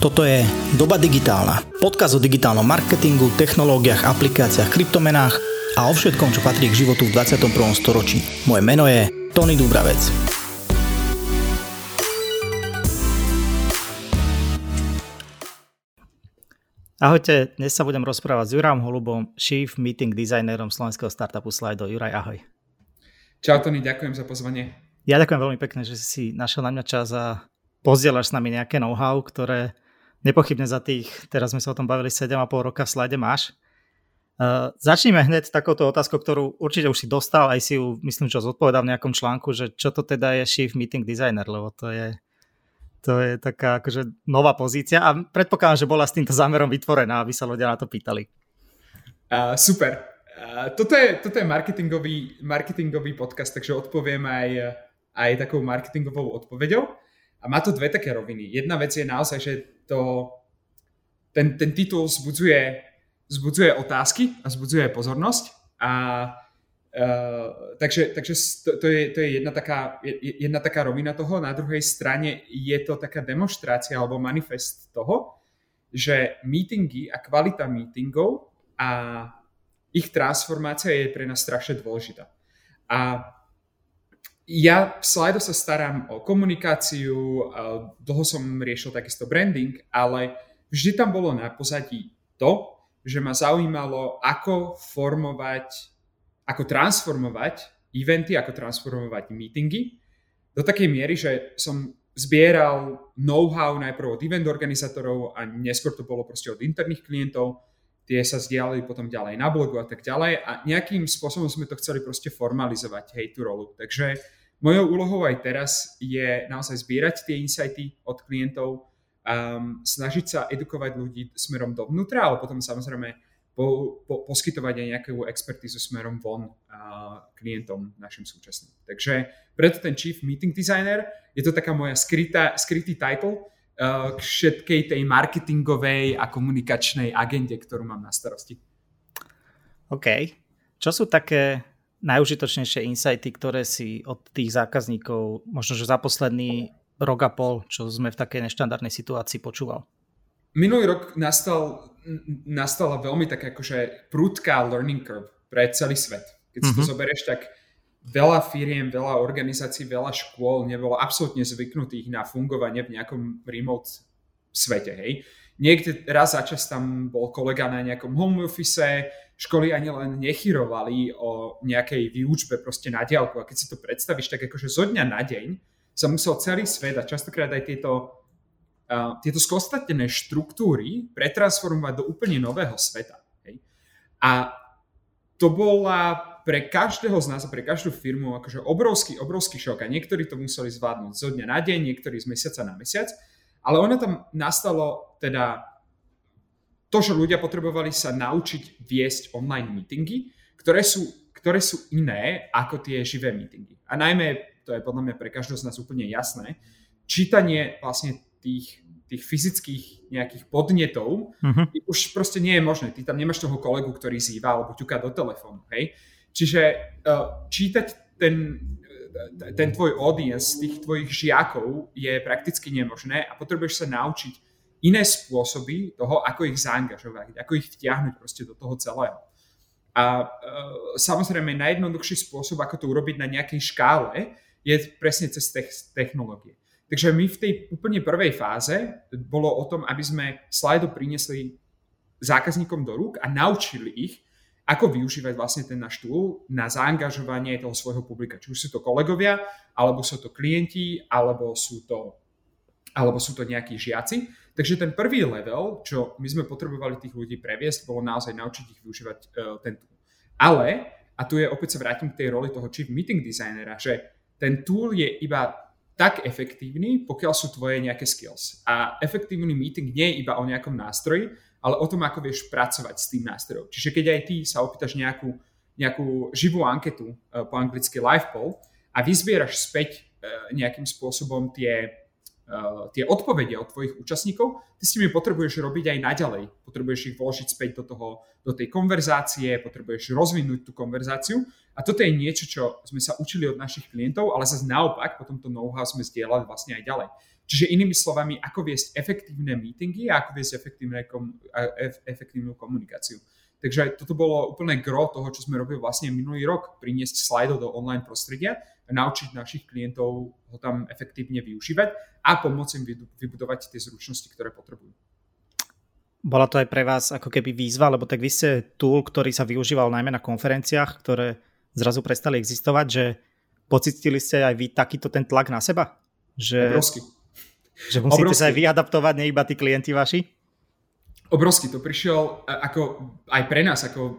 Toto je Doba digitálna. Podkaz o digitálnom marketingu, technológiách, aplikáciách, kryptomenách a o všetkom, čo patrí k životu v 21. storočí. Moje meno je Tony Dubravec. Ahojte, dnes sa budem rozprávať s Jurajom Holubom, Chief Meeting Designerom slovenského startupu Slido. Juraj, ahoj. Čau Tony, ďakujem za pozvanie. Ja ďakujem veľmi pekne, že si našiel na mňa čas a pozdieľaš s nami nejaké know-how, ktoré nepochybne za tých, teraz sme sa o tom bavili 7,5 roka v slide máš. Uh, začneme hneď takouto otázkou, ktorú určite už si dostal, aj si ju myslím, čo zodpovedal v nejakom článku, že čo to teda je Chief Meeting Designer, lebo to je, to je taká akože nová pozícia a predpokladám, že bola s týmto zámerom vytvorená, aby sa ľudia na to pýtali. Uh, super. Uh, toto, je, toto je marketingový, marketingový podcast, takže odpoviem aj, aj takou marketingovou odpoveďou. A má to dve také roviny. Jedna vec je naozaj, že to, ten, ten titul zbudzuje, zbudzuje otázky a zbudzuje pozornosť. A Uh, takže takže to, to, je, to je jedna taká, jedna taká rovina toho. Na druhej strane je to taká demonstrácia alebo manifest toho, že meetingy a kvalita meetingov a ich transformácia je pre nás strašne dôležitá. A ja v Slido sa starám o komunikáciu, dlho som riešil takisto branding, ale vždy tam bolo na pozadí to, že ma zaujímalo, ako formovať, ako transformovať eventy, ako transformovať meetingy. Do takej miery, že som zbieral know-how najprv od event organizátorov a neskôr to bolo proste od interných klientov, tie sa zdieľali potom ďalej na blogu a tak ďalej. A nejakým spôsobom sme to chceli proste formalizovať, hej, tú rolu. Takže Mojou úlohou aj teraz je naozaj zbierať tie insighty od klientov, um, snažiť sa edukovať ľudí smerom dovnútra, ale potom samozrejme po, po, poskytovať aj nejakú expertízu smerom von uh, klientom našim súčasným. Takže preto ten Chief Meeting Designer je to taká moja skrytá, skrytý title uh, k všetkej tej marketingovej a komunikačnej agende, ktorú mám na starosti. OK. Čo sú také najužitočnejšie insighty, ktoré si od tých zákazníkov, možno že za posledný rok a pol, čo sme v takej neštandardnej situácii počúval? Minulý rok nastal, nastala veľmi tak akože prudká learning curve pre celý svet. Keď si mm-hmm. to mhm. zoberieš, tak veľa firiem, veľa organizácií, veľa škôl nebolo absolútne zvyknutých na fungovanie v nejakom remote svete. Hej. Niekde raz za čas tam bol kolega na nejakom home office, školy ani len nechyrovali o nejakej výučbe proste na diálku. A keď si to predstavíš, tak akože zo dňa na deň sa musel celý svet a častokrát aj tieto, uh, tieto skostatené štruktúry pretransformovať do úplne nového sveta. Hej. A to bola pre každého z nás a pre každú firmu akože obrovský, obrovský šok a niektorí to museli zvládnuť zo dňa na deň, niektorí z mesiaca na mesiac. Ale ono tam nastalo teda to, že ľudia potrebovali sa naučiť viesť online meetingy, ktoré sú, ktoré sú iné ako tie živé meetingy. A najmä, to je podľa mňa pre každého z nás úplne jasné, čítanie vlastne tých, tých fyzických nejakých podnetov uh-huh. už proste nie je možné. Ty tam nemáš toho kolegu, ktorý zýva alebo ťuká do telefónu. Hej? Čiže uh, čítať ten, ten tvoj audience, tých tvojich žiakov je prakticky nemožné a potrebuješ sa naučiť iné spôsoby toho, ako ich zaangažovať, ako ich vtiahnuť proste do toho celého. A e, samozrejme najjednoduchší spôsob, ako to urobiť na nejakej škále, je presne cez technológie. Takže my v tej úplne prvej fáze bolo o tom, aby sme Slido priniesli zákazníkom do rúk a naučili ich, ako využívať vlastne ten náš tool na zaangažovanie toho svojho publika. Či už sú to kolegovia, alebo sú to klienti, alebo sú to, alebo sú to nejakí žiaci. Takže ten prvý level, čo my sme potrebovali tých ľudí previesť, bolo naozaj naučiť ich využívať uh, ten tool. Ale, a tu je opäť sa vrátim k tej roli toho chief meeting designera, že ten tool je iba tak efektívny, pokiaľ sú tvoje nejaké skills. A efektívny meeting nie je iba o nejakom nástroji, ale o tom, ako vieš pracovať s tým nástrojom. Čiže keď aj ty sa opýtaš nejakú, nejakú živú anketu, uh, po anglicky live poll, a vyzbieraš späť uh, nejakým spôsobom tie, tie odpovede od tvojich účastníkov, ty s nimi potrebuješ robiť aj naďalej. Potrebuješ ich vložiť späť do, toho, do tej konverzácie, potrebuješ rozvinúť tú konverzáciu. A toto je niečo, čo sme sa učili od našich klientov, ale zase naopak, potom to know-how sme zdieľali vlastne aj ďalej. Čiže inými slovami, ako viesť efektívne meetingy a ako viesť efektívne kom, efektívnu komunikáciu. Takže toto bolo úplne gro toho, čo sme robili vlastne minulý rok, priniesť slajdov do online prostredia naučiť našich klientov ho tam efektívne využívať a pomôcť im vybudovať tie zručnosti, ktoré potrebujú. Bola to aj pre vás ako keby výzva, lebo tak vy ste tool, ktorý sa využíval najmä na konferenciách, ktoré zrazu prestali existovať, že pocitili ste aj vy takýto ten tlak na seba? Že... Obrovský že musíte Obrovský. sa aj vy adaptovať, nie iba tí klienti vaši? Obrovský, to prišiel ako aj pre nás ako uh,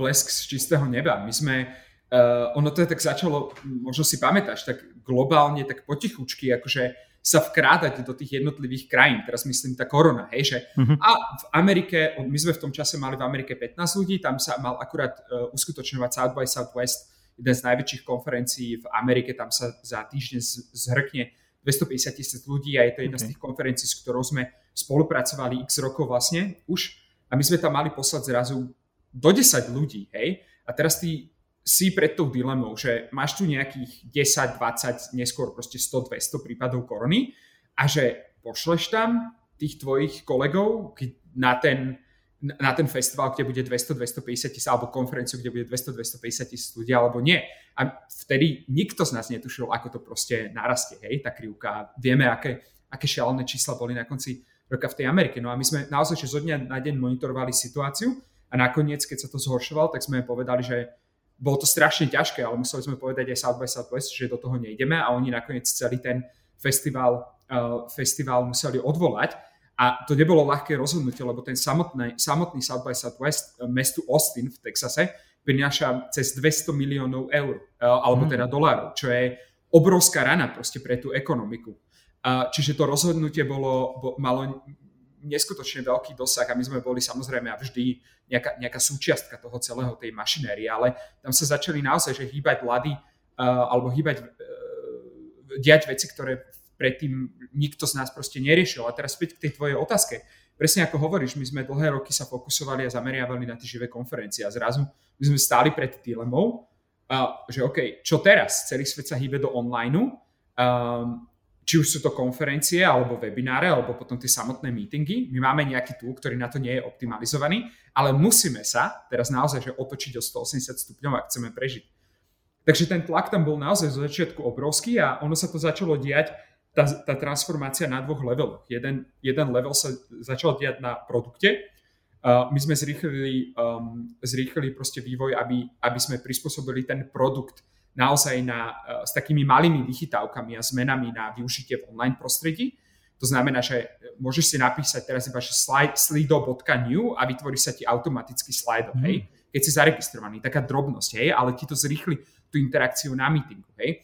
blesk z čistého neba. My sme, uh, ono to je tak začalo, možno si pamätáš, tak globálne, tak potichučky, akože sa vkrádať do tých jednotlivých krajín. Teraz myslím tá korona, hej, že uh-huh. a v Amerike, my sme v tom čase mali v Amerike 15 ľudí, tam sa mal akurát uh, uskutočňovať South by Southwest, jeden z najväčších konferencií v Amerike, tam sa za týždeň zhrkne 250 tisíc ľudí a je to jedna okay. z tých konferencií, s ktorou sme spolupracovali x rokov vlastne už a my sme tam mali poslať zrazu do 10 ľudí, hej, a teraz ty si pred tou dilemou, že máš tu nejakých 10, 20, neskôr proste 100, 200 prípadov korony a že pošleš tam tých tvojich kolegov na ten na ten festival, kde bude 200-250 tisíc, alebo konferenciu, kde bude 200-250 tisíc ľudí, alebo nie. A vtedy nikto z nás netušil, ako to proste narastie, hej, tá krivka. Vieme, aké, aké šialené čísla boli na konci roka v tej Amerike. No a my sme naozaj, že zo dňa na deň monitorovali situáciu a nakoniec, keď sa to zhoršovalo, tak sme povedali, že bolo to strašne ťažké, ale museli sme povedať aj South by Southwest, že do toho nejdeme a oni nakoniec celý ten festival, uh, festival museli odvolať a to nebolo ľahké rozhodnutie, lebo ten samotný, samotný South by Southwest eh, mestu Austin v Texase prináša cez 200 miliónov eur, eh, alebo mm. teda dolárov, čo je obrovská rana proste pre tú ekonomiku. Čiže to rozhodnutie bolo, malo neskutočne veľký dosah a my sme boli samozrejme a vždy nejaká, nejaká súčiastka toho celého tej mašinérie, ale tam sa začali naozaj že hýbať lady uh, alebo hýbať diať veci, ktoré predtým nikto z nás proste neriešil. A teraz späť k tej tvojej otázke. Presne ako hovoríš, my sme dlhé roky sa fokusovali a zameriavali na tie živé konferencie a zrazu my sme stáli pred dilemou, že OK, čo teraz? Celý svet sa hýbe do online, um, či už sú to konferencie, alebo webináre, alebo potom tie samotné meetingy. My máme nejaký tool, ktorý na to nie je optimalizovaný, ale musíme sa teraz naozaj že otočiť o 180 stupňov, ak chceme prežiť. Takže ten tlak tam bol naozaj zo začiatku obrovský a ono sa to začalo diať tá, tá transformácia na dvoch leveloch. Jeden, jeden level sa začal diať na produkte. Uh, my sme zrýchlili, um, zrýchlili proste vývoj, aby, aby sme prispôsobili ten produkt naozaj na, uh, s takými malými vychytávkami a zmenami na využitie v online prostredí. To znamená, že môžeš si napísať teraz iba, že slide, slido.new a vytvorí sa ti automaticky slide, mm. hej, keď si zaregistrovaný. Taká drobnosť, hej, ale ti to zrýchli tú interakciu na meetingu, hej.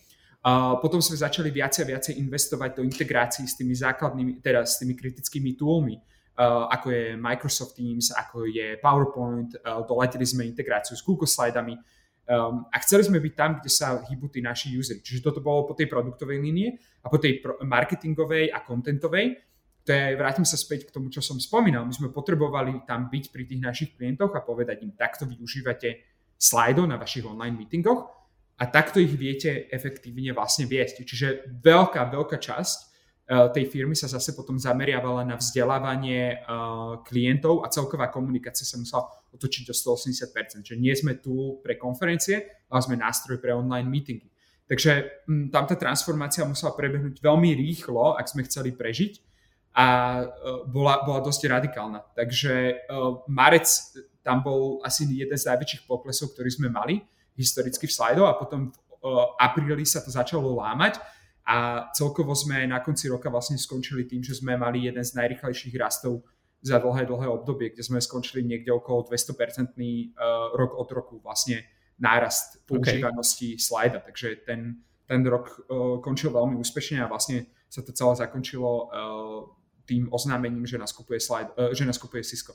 Potom sme začali viacej a viacej investovať do integrácií s tými základnými, teda s tými kritickými toolmi, uh, ako je Microsoft Teams, ako je PowerPoint, uh, doletili sme integráciu s Google Slidami um, a chceli sme byť tam, kde sa hýbu tí naši usery. Čiže toto bolo po tej produktovej línie a po tej marketingovej a contentovej. To je, vrátim sa späť k tomu, čo som spomínal. My sme potrebovali tam byť pri tých našich klientoch a povedať im, takto využívate slajdov na vašich online meetingoch a takto ich viete efektívne vlastne viesť. Čiže veľká, veľká časť uh, tej firmy sa zase potom zameriavala na vzdelávanie uh, klientov a celková komunikácia sa musela otočiť o 180%. Že nie sme tu pre konferencie, ale sme nástroj pre online meetingy. Takže m, tam tá transformácia musela prebehnúť veľmi rýchlo, ak sme chceli prežiť a uh, bola, bola dosť radikálna. Takže marec tam bol asi jeden z najväčších poklesov, ktorý sme mali historicky v slajdov a potom v apríli sa to začalo lámať a celkovo sme na konci roka vlastne skončili tým, že sme mali jeden z najrychlejších rastov za dlhé, dlhé obdobie, kde sme skončili niekde okolo 200% uh, rok od roku vlastne nárast používanosti okay. slajda. Takže ten, ten rok uh, končil veľmi úspešne a vlastne sa to celé zakončilo uh, tým oznámením, že nás kupuje, slide, že nás kupuje Cisco.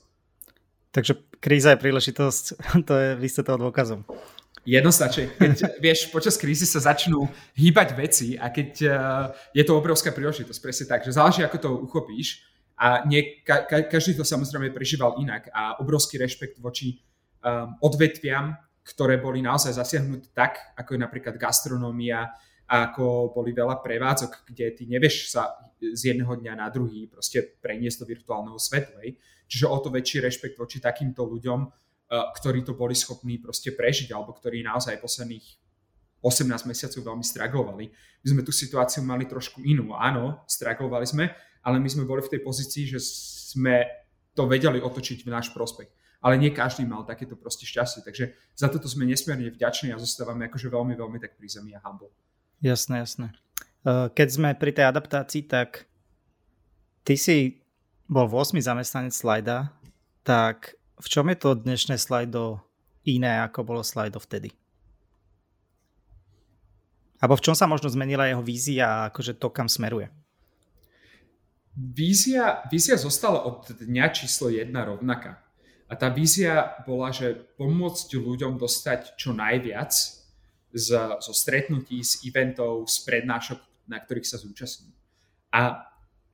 Takže kríza je príležitosť, to je, vy ste toho dôkazom. Jednoznačne. Keď, vieš, počas krízy sa začnú hýbať veci a keď uh, je to obrovská príležitosť, presne tak, že záleží, ako to uchopíš a nie, ka, ka, každý to samozrejme prežíval inak a obrovský rešpekt voči um, odvetviam, ktoré boli naozaj zasiahnuté tak, ako je napríklad gastronómia, ako boli veľa prevádzok, kde ty nevieš sa z jedného dňa na druhý proste preniesť do virtuálneho svetu. Hej. Čiže o to väčší rešpekt voči takýmto ľuďom, ktorí to boli schopní proste prežiť, alebo ktorí naozaj posledných 18 mesiacov veľmi straglovali. My sme tú situáciu mali trošku inú. Áno, straglovali sme, ale my sme boli v tej pozícii, že sme to vedeli otočiť v náš prospech. Ale nie každý mal takéto proste šťastie, takže za toto sme nesmierne vďační a zostávame akože veľmi, veľmi tak pri zemi a humble. Jasné, jasné. Eh, keď sme pri tej adaptácii, tak ty si bol 8 zamestnanec slajda, tak v čom je to dnešné slajdo iné, ako bolo slajdo vtedy? Abo v čom sa možno zmenila jeho vízia a akože to, kam smeruje? Vízia, vízia zostala od dňa číslo jedna rovnaká. A tá vízia bola, že pomôcť ľuďom dostať čo najviac z, zo stretnutí, z eventov, z prednášok, na ktorých sa zúčastní. A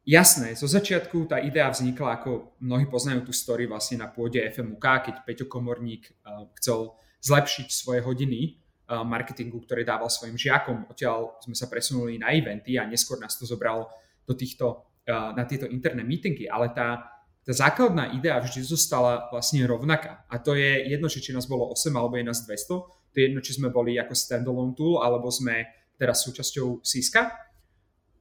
jasné, zo začiatku tá idea vznikla, ako mnohí poznajú tú story vlastne na pôde FMUK, keď Peťo Komorník uh, chcel zlepšiť svoje hodiny uh, marketingu, ktoré dával svojim žiakom. Odtiaľ sme sa presunuli na eventy a neskôr nás to zobralo do týchto, uh, na tieto interné meetingy, ale tá, tá základná idea vždy zostala vlastne rovnaká. A to je jedno, či nás bolo 8 alebo je nás 200, to je jedno, či sme boli ako standalone tool, alebo sme teraz súčasťou Siska.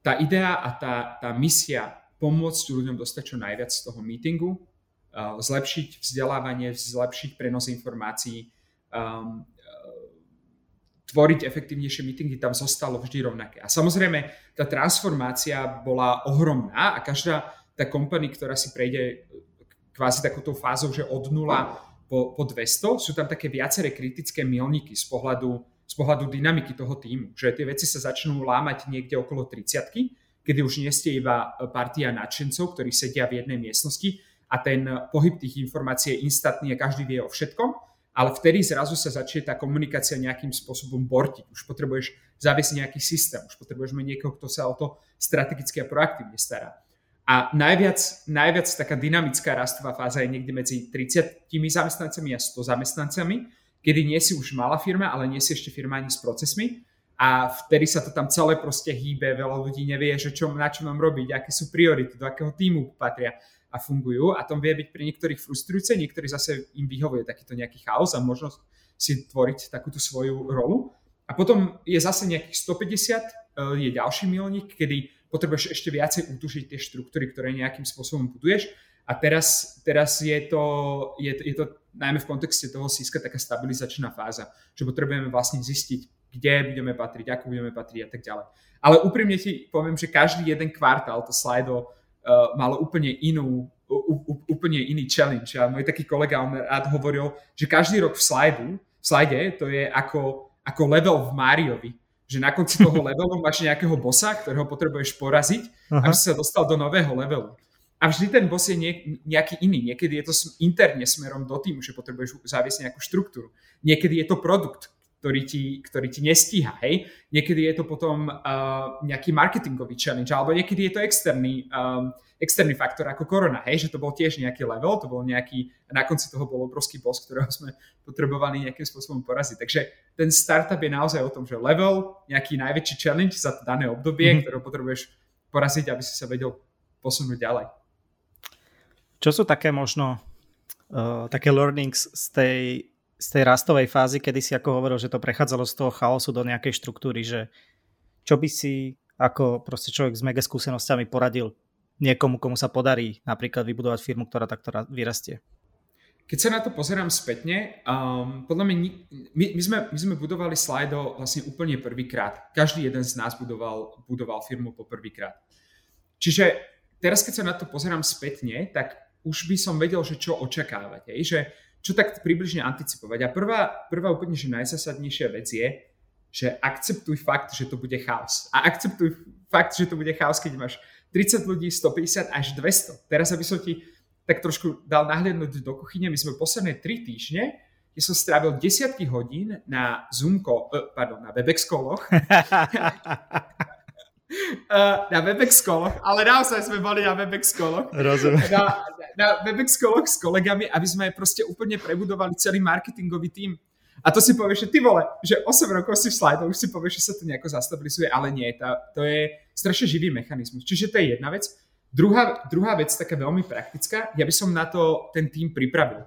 Tá idea a tá, tá misia pomôcť ľuďom dostať čo najviac z toho meetingu, uh, zlepšiť vzdelávanie, zlepšiť prenos informácií, um, tvoriť efektívnejšie meetingy tam zostalo vždy rovnaké. A samozrejme, tá transformácia bola ohromná a každá tá kompany, ktorá si prejde kvázi takúto fázou, že od nula po, po 200, sú tam také viaceré kritické milníky z pohľadu z pohľadu dynamiky toho týmu, že tie veci sa začnú lámať niekde okolo 30 kedy už nie ste iba partia nadšencov, ktorí sedia v jednej miestnosti a ten pohyb tých informácií je instantný a každý vie o všetkom, ale vtedy zrazu sa začne tá komunikácia nejakým spôsobom bortiť. Už potrebuješ zaviesť nejaký systém, už potrebuješ mať niekoho, kto sa o to strategicky a proaktívne stará. A najviac, najviac taká dynamická rastová fáza je niekde medzi 30 zamestnancami a 100 zamestnancami, kedy nie si už malá firma, ale nie si ešte firma ani s procesmi. A vtedy sa to tam celé proste hýbe, veľa ľudí nevie, že čo, na čo mám robiť, aké sú priority, do akého týmu patria a fungujú. A to vie byť pre niektorých frustrujúce, niektorí zase im vyhovuje takýto nejaký chaos a možnosť si tvoriť takúto svoju rolu. A potom je zase nejakých 150, e, je ďalší milník, kedy potrebuješ ešte viacej utužiť tie štruktúry, ktoré nejakým spôsobom buduješ. A teraz, teraz je, to, je, je to najmä v kontexte toho síska taká stabilizačná fáza, že potrebujeme vlastne zistiť, kde budeme patriť, ako budeme patriť a tak ďalej. Ale úprimne ti poviem, že každý jeden kvartál to Slido uh, malo úplne inú, úplne iný challenge. A môj taký kolega, on rád hovoril, že každý rok v Slidu, v slide to je ako, ako level v Mariovi, že na konci toho levelu máš nejakého bossa, ktorého potrebuješ poraziť, Aha. aby si sa dostal do nového levelu. A vždy ten boss je nejaký iný. Niekedy je to interne smerom do týmu, že potrebuješ zaviesť nejakú štruktúru. Niekedy je to produkt, ktorý ti, ktorý ti nestíha. Hej? Niekedy je to potom uh, nejaký marketingový challenge, alebo niekedy je to externý, um, externý faktor ako korona, hej? že to bol tiež nejaký level, to bol nejaký, na konci toho bol obrovský boss, ktorého sme potrebovali nejakým spôsobom poraziť. Takže ten startup je naozaj o tom, že level, nejaký najväčší challenge za to dané obdobie, mm-hmm. ktorého potrebuješ poraziť, aby si sa vedel posunúť ďalej. Čo sú také možno uh, také learnings z tej, z tej rastovej fázy, kedy si ako hovoril, že to prechádzalo z toho chaosu do nejakej štruktúry, že čo by si ako proste človek s mega skúsenosťami poradil niekomu, komu sa podarí napríklad vybudovať firmu, ktorá takto vyrastie? Keď sa na to pozerám spätne, um, podľa mňa my, my, sme, my sme budovali Slido vlastne úplne prvýkrát. Každý jeden z nás budoval, budoval firmu po prvýkrát. Čiže teraz, keď sa na to pozerám spätne, tak už by som vedel, že čo očakávať. Hej? Že čo tak približne anticipovať. A prvá, prvá úplne že najzásadnejšia vec je, že akceptuj fakt, že to bude chaos. A akceptuj fakt, že to bude chaos, keď máš 30 ľudí, 150 až 200. Teraz, aby som ti tak trošku dal nahliadnúť do kuchyne, my sme posledné 3 týždne, kde som strávil desiatky hodín na Zoom call, uh, pardon, na Webex calloch. Uh, na Webex koloch, ale naozaj sme boli na Webex koloch. Rozumiem. Na, na Webex koloch s kolegami, aby sme proste úplne prebudovali celý marketingový tím. A to si povieš, že ty vole, že 8 rokov si v slajdoch, už si povieš, že sa to nejako zastabilizuje, ale nie, tá, to je strašne živý mechanizmus. Čiže to je jedna vec. Druhá, druhá vec, taká veľmi praktická, ja by som na to ten tým pripravil.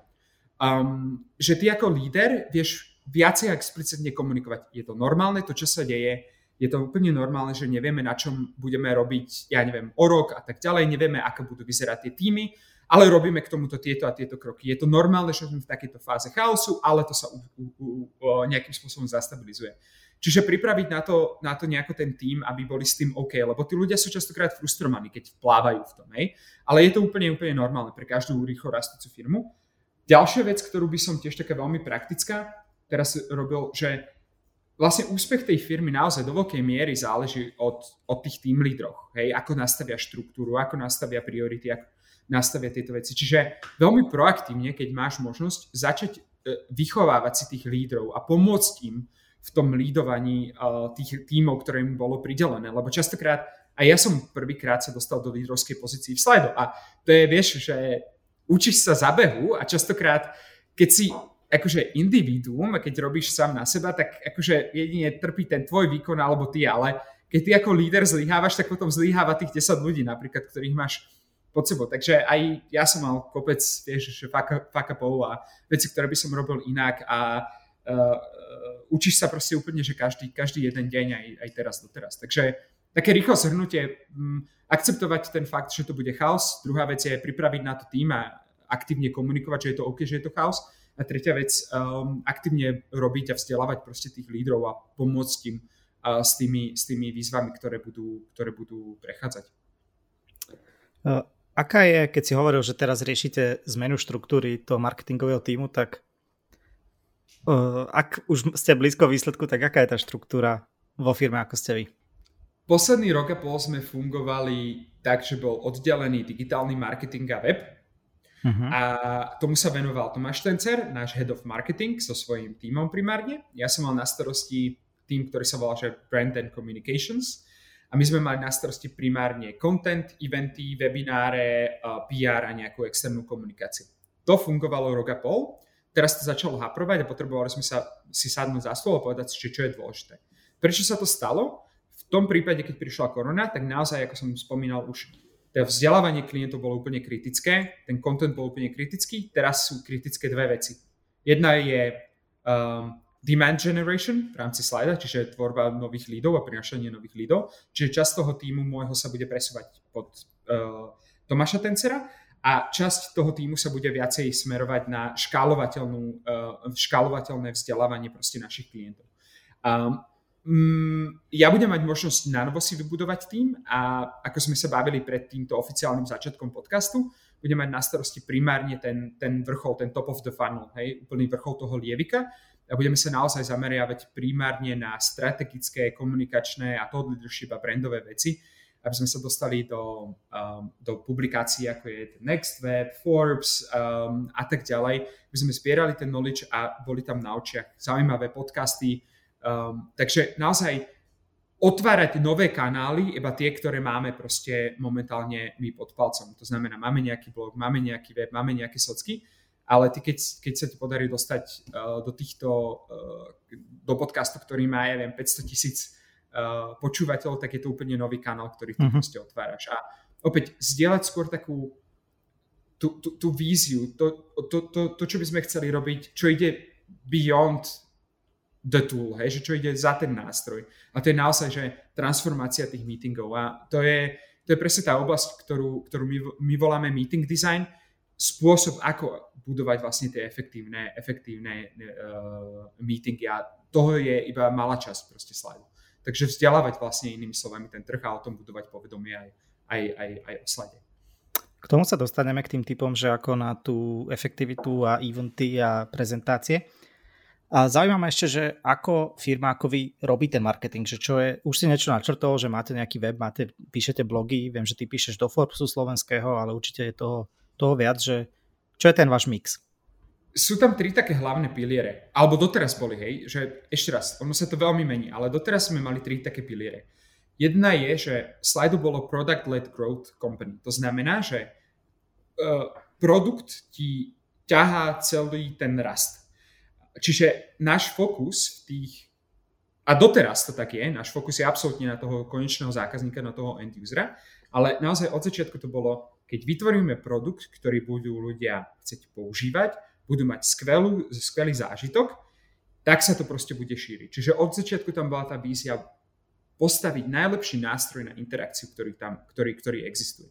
Um, že ty ako líder vieš viacej explicitne komunikovať. Je to normálne, to, čo sa deje, je to úplne normálne, že nevieme, na čom budeme robiť, ja neviem, o rok a tak ďalej, nevieme, ako budú vyzerať tie týmy, ale robíme k tomuto tieto a tieto kroky. Je to normálne, že sme v takejto fáze chaosu, ale to sa u, u, u, u, nejakým spôsobom zastabilizuje. Čiže pripraviť na to, na to nejako ten tým, aby boli s tým OK, lebo tí ľudia sú častokrát frustrovaní, keď plávajú v tom, hej. Ale je to úplne, úplne normálne pre každú rýchlo rastúcu firmu. Ďalšia vec, ktorú by som tiež taká veľmi praktická teraz robil, že vlastne úspech tej firmy naozaj do veľkej miery záleží od, od tých tým lídroch. Hej, ako nastavia štruktúru, ako nastavia priority, ako nastavia tieto veci. Čiže veľmi proaktívne, keď máš možnosť začať e, vychovávať si tých lídrov a pomôcť im v tom lídovaní uh, tých tímov, ktoré im bolo pridelené. Lebo častokrát, a ja som prvýkrát sa dostal do lídrovskej pozícii v slajdo a to je, vieš, že učíš sa za behu a častokrát, keď si akože individuum, keď robíš sám na seba, tak akože jedine trpí ten tvoj výkon alebo ty, ale keď ty ako líder zlyhávaš, tak potom zlyháva tých 10 ľudí napríklad, ktorých máš pod sebou. Takže aj ja som mal kopec, vieš, že fuck, fuck upov a veci, ktoré by som robil inak a uh, učíš sa proste úplne, že každý, každý jeden deň aj, aj teraz doteraz. Takže také rýchlo zhrnutie, um, akceptovať ten fakt, že to bude chaos. Druhá vec je pripraviť na to tým a aktívne komunikovať, že je to OK, že je to chaos. A tretia vec, um, aktívne robiť a vzdelávať proste tých lídrov a pomôcť im uh, s, tými, s tými výzvami, ktoré budú, ktoré budú prechádzať. Uh, Aká je, keď si hovoril, že teraz riešite zmenu štruktúry toho marketingového týmu, tak uh, ak už ste blízko výsledku, tak aká je tá štruktúra vo firme, ako ste vy? Posledný rok a pol sme fungovali tak, že bol oddelený digitálny marketing a web. Uh-huh. A tomu sa venoval Tomáš Tencer, náš head of marketing so svojím týmom primárne. Ja som mal na starosti tým, ktorý sa volá že Brand and Communications a my sme mali na starosti primárne content, eventy, webináre, PR a nejakú externú komunikáciu. To fungovalo rok a pol. Teraz to začalo haprovať a potrebovali sme sa si sadnúť za stôl a povedať si, čo je dôležité. Prečo sa to stalo? V tom prípade, keď prišla korona, tak naozaj, ako som spomínal už, to vzdelávanie klientov bolo úplne kritické, ten content bol úplne kritický, teraz sú kritické dve veci. Jedna je um, demand generation v rámci slajda, čiže tvorba nových lídov a prinašanie nových lídov. Čiže časť toho týmu môjho sa bude presúvať pod uh, Tomáša Tencera a časť toho týmu sa bude viacej smerovať na škálovateľnú, uh, škálovateľné vzdelávanie proste našich klientov. Um, ja budem mať možnosť na novo si vybudovať tým a ako sme sa bavili pred týmto oficiálnym začiatkom podcastu, budem mať na starosti primárne ten, ten vrchol, ten top of the funnel, hej, úplný vrchol toho lievika, a budeme sa naozaj zameriavať primárne na strategické, komunikačné a thought leadership a brandové veci, aby sme sa dostali do, um, do publikácií ako je Next Web, Forbes um, a tak ďalej, aby sme zbierali ten knowledge a boli tam na očiach zaujímavé podcasty. Um, takže naozaj otvárať nové kanály, iba tie, ktoré máme proste momentálne my pod palcom. To znamená, máme nejaký blog, máme nejaký web, máme nejaké socky ale ty keď, keď sa ti podarí dostať uh, do týchto, uh, do podcastu, ktorý má, ja viem, 500 tisíc uh, počúvateľov, tak je to úplne nový kanál, ktorý ty uh-huh. proste otváraš. A opäť zdieľať skôr takú tú, tú, tú víziu, to, to, to, to, čo by sme chceli robiť, čo ide beyond the tool, hej, že čo ide za ten nástroj. A to je naozaj, že transformácia tých meetingov. A to je, to je presne tá oblasť, ktorú, ktorú my, my voláme meeting design, spôsob, ako budovať vlastne tie efektívne, efektívne uh, meetingy a toho je iba malá časť proste slajdu. Takže vzdelávať vlastne inými slovami ten trh a o tom budovať povedomie aj, aj, aj, aj o slade. K tomu sa dostaneme k tým typom, že ako na tú efektivitu a eventy a prezentácie. A zaujíma ma ešte, že ako firma, ako vy robíte marketing, že čo je, už si niečo načrtol, že máte nejaký web, máte, píšete blogy, viem, že ty píšeš do Forbesu slovenského, ale určite je toho toho viac, že čo je ten váš mix? Sú tam tri také hlavné piliere, alebo doteraz boli, hej, že ešte raz, ono sa to veľmi mení, ale doteraz sme mali tri také piliere. Jedna je, že Slido bolo Product-led Growth Company. To znamená, že uh, produkt ti ťahá celý ten rast. Čiže náš fokus v tých, a doteraz to tak je, náš fokus je absolútne na toho konečného zákazníka, na toho end usera, ale naozaj od začiatku to bolo, keď vytvoríme produkt, ktorý budú ľudia chcieť používať, budú mať skvelú, skvelý zážitok, tak sa to proste bude šíriť. Čiže od začiatku tam bola tá vízia postaviť najlepší nástroj na interakciu, ktorý, tam, ktorý, ktorý existuje.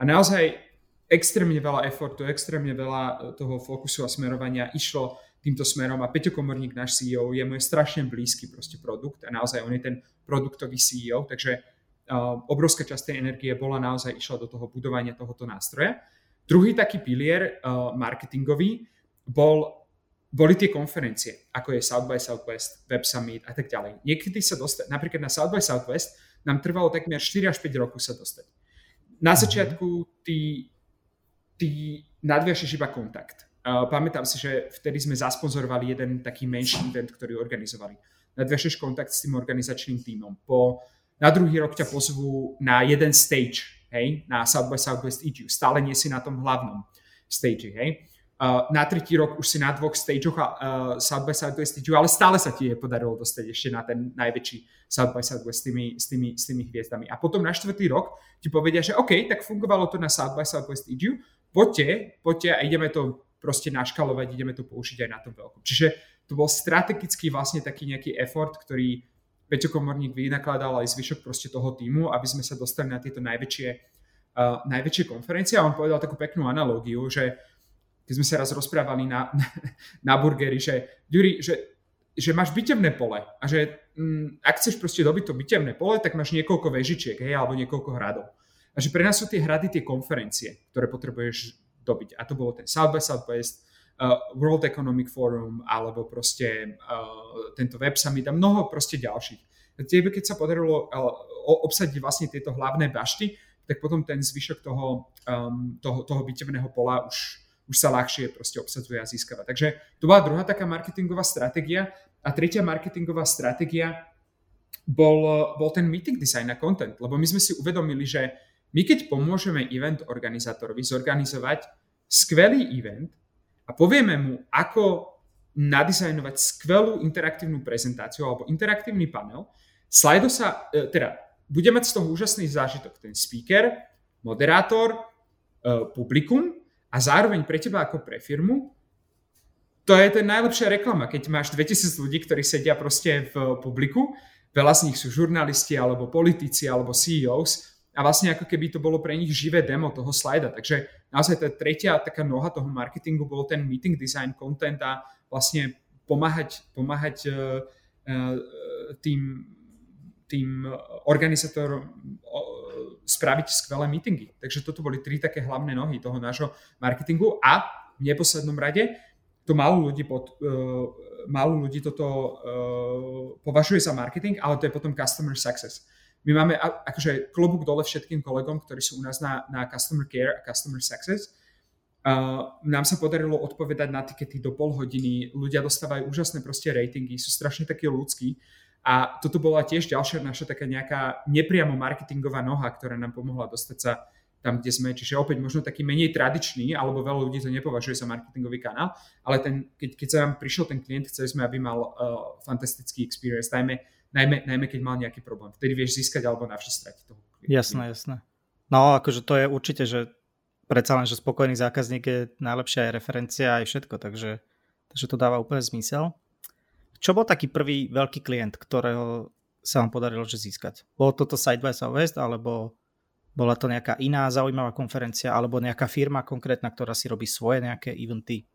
A naozaj extrémne veľa effortu, extrémne veľa toho fokusu a smerovania išlo týmto smerom a Peťo Komorník, náš CEO, je môj strašne blízky proste produkt a naozaj on je ten produktový CEO, takže uh, obrovská časť tej energie bola naozaj išla do toho budovania tohoto nástroja. Druhý taký pilier uh, marketingový bol boli tie konferencie, ako je South by Southwest, Web Summit a tak ďalej. Niekedy sa dostať, napríklad na South by Southwest nám trvalo takmer 4 až 5 rokov sa dostať. Na mhm. začiatku ty, ty nadviažeš iba kontakt. Uh, pamätám si, že vtedy sme zasponzorovali jeden taký menší event, ktorý organizovali. Nadviažeš kontakt s tým organizačným tímom. Po, na druhý rok ťa pozvú na jeden stage, hej, na South by Southwest EDU. Stále nie si na tom hlavnom stage, hej Uh, na tretí rok už si na dvoch stageoch a uh, South by Southwest stageu, ale stále sa ti je podarilo dostať ešte na ten najväčší South by Southwest s tými, s tými, s tými hviezdami. A potom na štvrtý rok ti povedia, že OK, tak fungovalo to na South by Southwest EDU, poďte, poďte a ideme to proste naškalovať, ideme to použiť aj na tom veľkom. Čiže to bol strategický vlastne taký nejaký effort, ktorý Peťo Komorník vynakladal aj zvyšok proste toho týmu, aby sme sa dostali na tieto najväčšie, uh, najväčšie konferencie. A on povedal takú peknú analógiu, že keď sme sa raz rozprávali na, na burgery, že Juri, že, že máš bitevné pole a že mm, ak chceš proste dobiť to bitevné pole, tak máš niekoľko vežičiek, hej, alebo niekoľko hradov. A že pre nás sú tie hrady tie konferencie, ktoré potrebuješ dobiť. A to bolo ten South by Southwest, uh, World Economic Forum, alebo proste uh, tento Web Summit a mnoho proste ďalších. Tebe, keď sa podarilo uh, obsadiť vlastne tieto hlavné bašty, tak potom ten zvyšok toho, um, toho, toho bitevného pola už už sa ľahšie proste obsadzuje a získava. Takže to bola druhá taká marketingová stratégia. A tretia marketingová stratégia bol, bol ten meeting design a content. Lebo my sme si uvedomili, že my keď pomôžeme event organizátorovi zorganizovať skvelý event a povieme mu, ako nadizajnovať skvelú interaktívnu prezentáciu alebo interaktívny panel, slajdo sa, e, teda bude mať z toho úžasný zážitok. Ten speaker, moderátor, e, publikum a zároveň pre teba ako pre firmu, to je ten najlepšia reklama, keď máš 2000 ľudí, ktorí sedia proste v publiku, veľa z nich sú žurnalisti, alebo politici, alebo CEOs a vlastne ako keby to bolo pre nich živé demo toho slajda. Takže naozaj tá tretia taká noha toho marketingu bol ten meeting design content a vlastne pomáhať, pomáhať uh, uh, tým, tým organizátorom spraviť skvelé meetingy. Takže toto boli tri také hlavné nohy toho nášho marketingu a v neposlednom rade to málo ľudí, pod, uh, málo ľudí toto uh, považuje za marketing, ale to je potom customer success. My máme akože klobúk dole všetkým kolegom, ktorí sú u nás na, na customer care a customer success. Uh, nám sa podarilo odpovedať na tikety do pol hodiny, ľudia dostávajú úžasné proste ratingy, sú strašne takí ľudskí a toto bola tiež ďalšia naša taká nejaká nepriamo marketingová noha, ktorá nám pomohla dostať sa tam, kde sme. Čiže opäť možno taký menej tradičný, alebo veľa ľudí to nepovažuje za marketingový kanál, ale ten, keď, keď sa nám prišiel ten klient, chceli sme, aby mal uh, fantastický experience, najmä, najmä, najmä keď mal nejaký problém. Vtedy vieš získať alebo navždy toho klienta. Jasné, jasné. No akože to je určite, že predsa len, že spokojný zákazník je najlepšia aj referencia aj všetko, takže, takže to dáva úplne zmysel. Čo bol taký prvý veľký klient, ktorého sa vám podarilo že získať? Bolo toto Side by Southwest, alebo bola to nejaká iná zaujímavá konferencia, alebo nejaká firma konkrétna, ktorá si robí svoje nejaké eventy?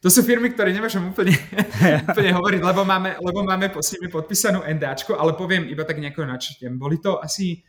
To sú firmy, ktoré nemôžem úplne, úplne hovoriť, lebo máme, lebo máme s nimi podpísanú NDAčko, ale poviem iba tak nejako načrtiem. Boli to asi,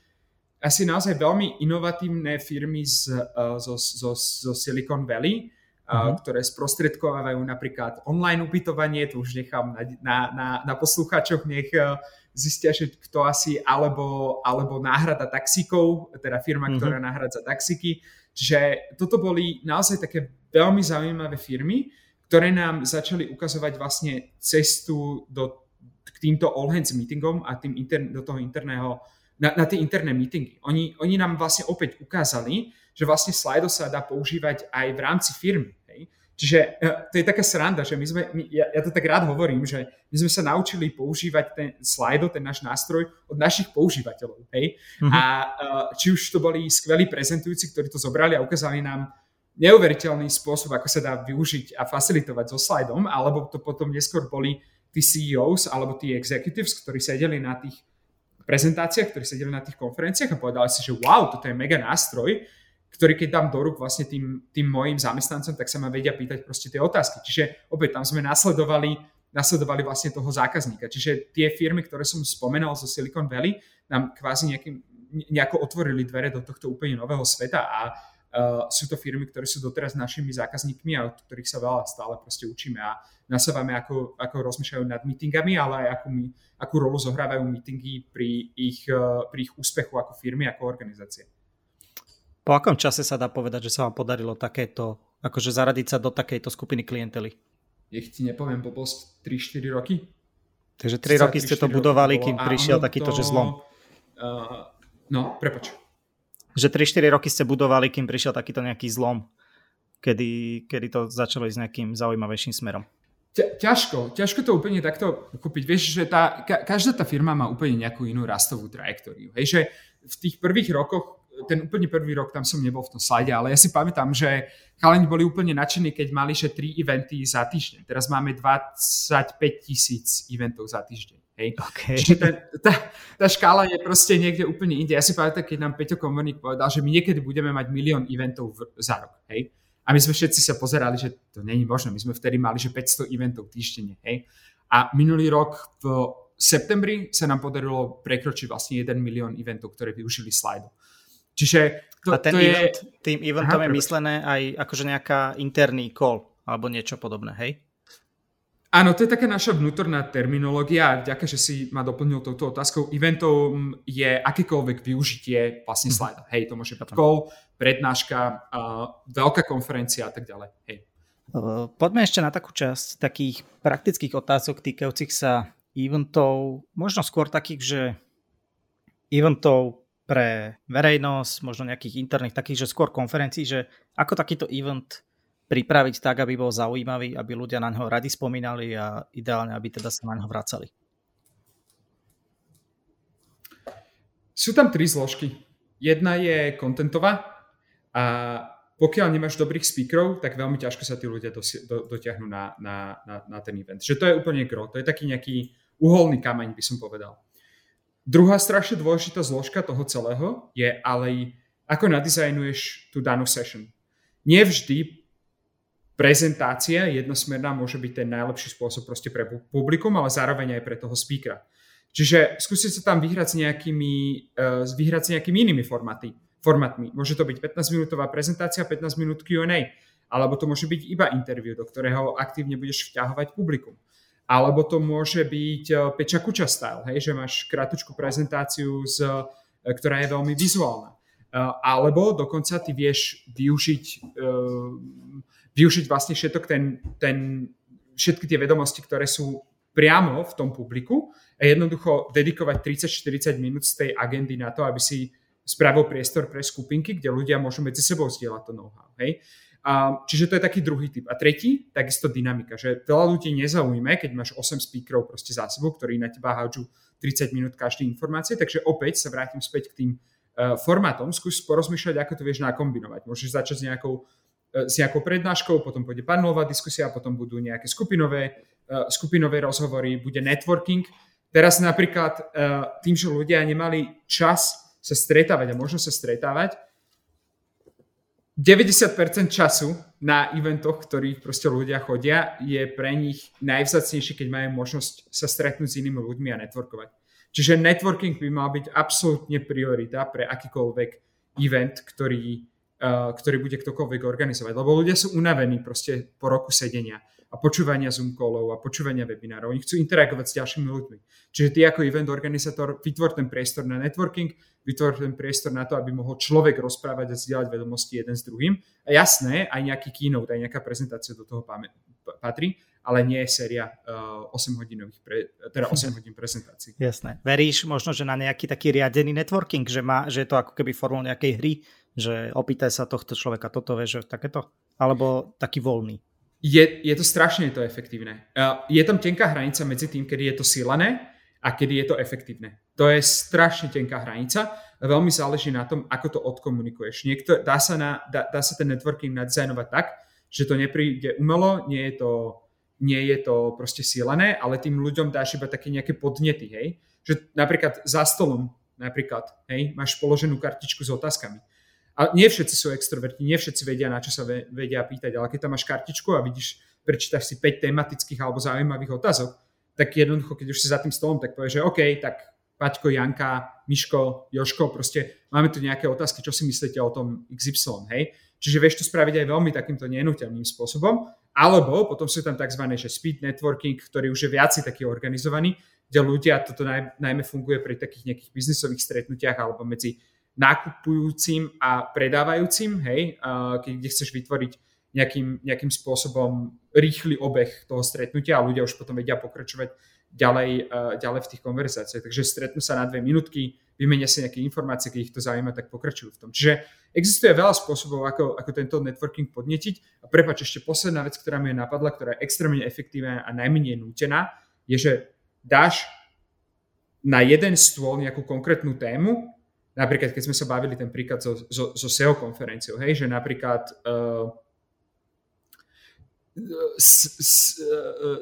asi naozaj veľmi inovatívne firmy z, uh, zo, zo, zo Silicon Valley, uh-huh. ktoré sprostredkovávajú napríklad online ubytovanie, to už nechám na, na, na, na poslucháčoch, nech uh, zistia, že kto asi, alebo, alebo náhrada taxíkov, teda firma, uh-huh. ktorá nahradza taxíky. Čiže toto boli naozaj také veľmi zaujímavé firmy, ktoré nám začali ukazovať vlastne cestu do, k týmto all hands meetingom a tým inter, do toho interného, na, na tie interné meetingy. Oni, oni nám vlastne opäť ukázali, že vlastne Slido sa dá používať aj v rámci firmy. Čiže uh, to je taká sranda, že my sme, my, ja, ja to tak rád hovorím, že my sme sa naučili používať ten Slido, ten náš nástroj od našich používateľov. Hej? Mm-hmm. A uh, či už to boli skvelí prezentujúci, ktorí to zobrali a ukázali nám neuveriteľný spôsob, ako sa dá využiť a facilitovať so Slidom, alebo to potom neskôr boli tí CEOs alebo tí executives, ktorí sedeli na tých prezentáciách, ktorí sedeli na tých konferenciách a povedali si, že wow, toto je mega nástroj, ktorý keď dám do rúk vlastne tým, tým mojim zamestnancom, tak sa ma vedia pýtať proste tie otázky. Čiže opäť tam sme nasledovali, nasledovali vlastne toho zákazníka. Čiže tie firmy, ktoré som spomenal zo Silicon Valley, nám kvázi nejakým, nejako otvorili dvere do tohto úplne nového sveta a uh, sú to firmy, ktoré sú doteraz našimi zákazníkmi a od ktorých sa veľa stále proste učíme a nasávame, ako, ako rozmýšľajú nad meetingami, ale aj akú, akú rolu zohrávajú meetingy pri ich, uh, pri ich úspechu ako firmy, ako organizácie. Po akom čase sa dá povedať, že sa vám podarilo takéto, akože zaradiť sa do takejto skupiny klientely? Nech ti nepoviem post 3-4 roky. Takže 3 roky ste to budovali, kým prišiel takýto, že zlom. Uh, no, prepač. Že 3-4 roky ste budovali, kým prišiel takýto nejaký zlom, kedy, kedy to začalo ísť nejakým zaujímavejším smerom. ťažko, ťažko to úplne takto kúpiť. Vieš, že tá, ka, každá tá firma má úplne nejakú inú rastovú trajektóriu. Hej, že v tých prvých rokoch ten úplne prvý rok tam som nebol v tom slide, ale ja si pamätám, že chalani boli úplne nadšení, keď mali že 3 eventy za týždeň. Teraz máme 25 tisíc eventov za týždeň. Hej. Okay. Čiže ten, tá, tá škála je proste niekde úplne inde. Ja si pamätám, keď nám Peťo Komorník povedal, že my niekedy budeme mať milión eventov v, za rok. Hej. A my sme všetci sa pozerali, že to není možné. My sme vtedy mali, že 500 eventov týždenne. Hej. A minulý rok v septembri sa nám podarilo prekročiť vlastne 1 milión eventov, ktoré využili Slido. Čiže to, a ten to event, je... tým eventom Aha, je myslené aj akože nejaká interný call alebo niečo podobné, hej? Áno, to je taká naša vnútorná terminológia. Ďakujem, že si ma doplnil touto otázkou. Eventom je akékoľvek využitie vlastne mhm. slajda. Hej, to môže byť call, prednáška, uh, veľká konferencia a tak ďalej. Hej. Poďme ešte na takú časť takých praktických otázok týkajúcich sa eventov, možno skôr takých, že eventov pre verejnosť, možno nejakých interných takých, že skôr konferencií, že ako takýto event pripraviť tak, aby bol zaujímavý, aby ľudia na ňo radi spomínali a ideálne, aby teda sa na ňo vracali. Sú tam tri zložky. Jedna je kontentová a pokiaľ nemáš dobrých speakerov, tak veľmi ťažko sa tí ľudia dosi- do, dotiahnu na, na, na, na ten event. Že to je úplne gro. To je taký nejaký uholný kameň, by som povedal. Druhá strašne dôležitá zložka toho celého je ale ako nadizajnuješ tú danú session. Nie vždy prezentácia jednosmerná môže byť ten najlepší spôsob proste pre publikum, ale zároveň aj pre toho speakera. Čiže skúste sa tam vyhrať s nejakými, uh, vyhrať s nejakými inými formáty, formatmi. Môže to byť 15-minútová prezentácia, 15 minút Q&A, alebo to môže byť iba interview, do ktorého aktívne budeš vťahovať publikum. Alebo to môže byť e, Peča Kuča style, hej, že máš krátku prezentáciu, z, e, ktorá je veľmi vizuálna. E, alebo dokonca ty vieš využiť, využiť vlastne všetok ten, ten, všetky tie vedomosti, ktoré sú priamo v tom publiku a jednoducho dedikovať 30-40 minút z tej agendy na to, aby si spravil priestor pre skupinky, kde ľudia môžu medzi sebou zdieľať to know-how. Hej? A, čiže to je taký druhý typ. A tretí, takisto dynamika, že veľa ľudí nezaujíme, keď máš 8 speakerov proste za sebou, ktorí na teba hádžu 30 minút každý informácie, takže opäť sa vrátim späť k tým uh, formátom, skús porozmýšľať, ako to vieš nakombinovať. Môžeš začať s nejakou, uh, s nejakou prednáškou, potom pôjde panelová diskusia, potom budú nejaké skupinové, uh, skupinové rozhovory, bude networking. Teraz napríklad tým, že ľudia nemali čas sa stretávať a možno sa stretávať, 90% času na eventoch, ktorých proste ľudia chodia, je pre nich najvzácnejšie, keď majú možnosť sa stretnúť s inými ľuďmi a networkovať. Čiže networking by mal byť absolútne priorita pre akýkoľvek event, ktorý, uh, ktorý bude ktokoľvek organizovať. Lebo ľudia sú unavení proste po roku sedenia a počúvania Zoom callov a počúvania webinárov. Oni chcú interagovať s ďalšími ľuďmi. Čiže ty ako event organizátor vytvor ten priestor na networking, vytvor ten priestor na to, aby mohol človek rozprávať a zdieľať vedomosti jeden s druhým. A jasné, aj nejaký keynote, aj nejaká prezentácia do toho patrí, ale nie je séria uh, 8 hodinových, pre, teda 8 hodín prezentácií. Jasné. Veríš možno, že na nejaký taký riadený networking, že, má, že je to ako keby formou nejakej hry, že opýtaj sa tohto človeka toto, vieš, že takéto? Alebo taký voľný? Je, je to strašne to efektívne. Je tam tenká hranica medzi tým, kedy je to silané a kedy je to efektívne. To je strašne tenká hranica veľmi záleží na tom, ako to odkomunikuješ. Niekto, dá, sa na, dá, dá sa ten networking nadizajnovať tak, že to nepríde umelo, nie je to, nie je to proste silané, ale tým ľuďom dáš iba také nejaké podnety, hej. Že napríklad za stolom, napríklad, hej, máš položenú kartičku s otázkami a nie všetci sú extroverti, nie všetci vedia, na čo sa vedia pýtať, ale keď tam máš kartičku a vidíš, prečítaš si 5 tematických alebo zaujímavých otázok, tak jednoducho, keď už si za tým stolom, tak povieš, že OK, tak Paťko, Janka, Miško, Joško, proste máme tu nejaké otázky, čo si myslíte o tom XY, hej? Čiže vieš to spraviť aj veľmi takýmto nenúteným spôsobom, alebo potom sú tam tzv. Že speed networking, ktorý už je viac taký organizovaný, kde ľudia, toto naj, najmä funguje pri takých nejakých biznisových stretnutiach alebo medzi nákupujúcim a predávajúcim, hej, keď chceš vytvoriť nejakým, nejakým spôsobom rýchly obeh toho stretnutia a ľudia už potom vedia pokračovať ďalej, ďalej v tých konverzáciách. Takže stretnú sa na dve minútky, vymenia si nejaké informácie, keď ich to zaujíma, tak pokračujú v tom. Čiže existuje veľa spôsobov, ako, ako tento networking podnetiť. A prepač, ešte posledná vec, ktorá mi je napadla, ktorá je extrémne efektívna a najmenej nútená, je, že dáš na jeden stôl nejakú konkrétnu tému napríklad keď sme sa bavili ten príklad so, so, so SEO konferenciou, hej, že napríklad uh,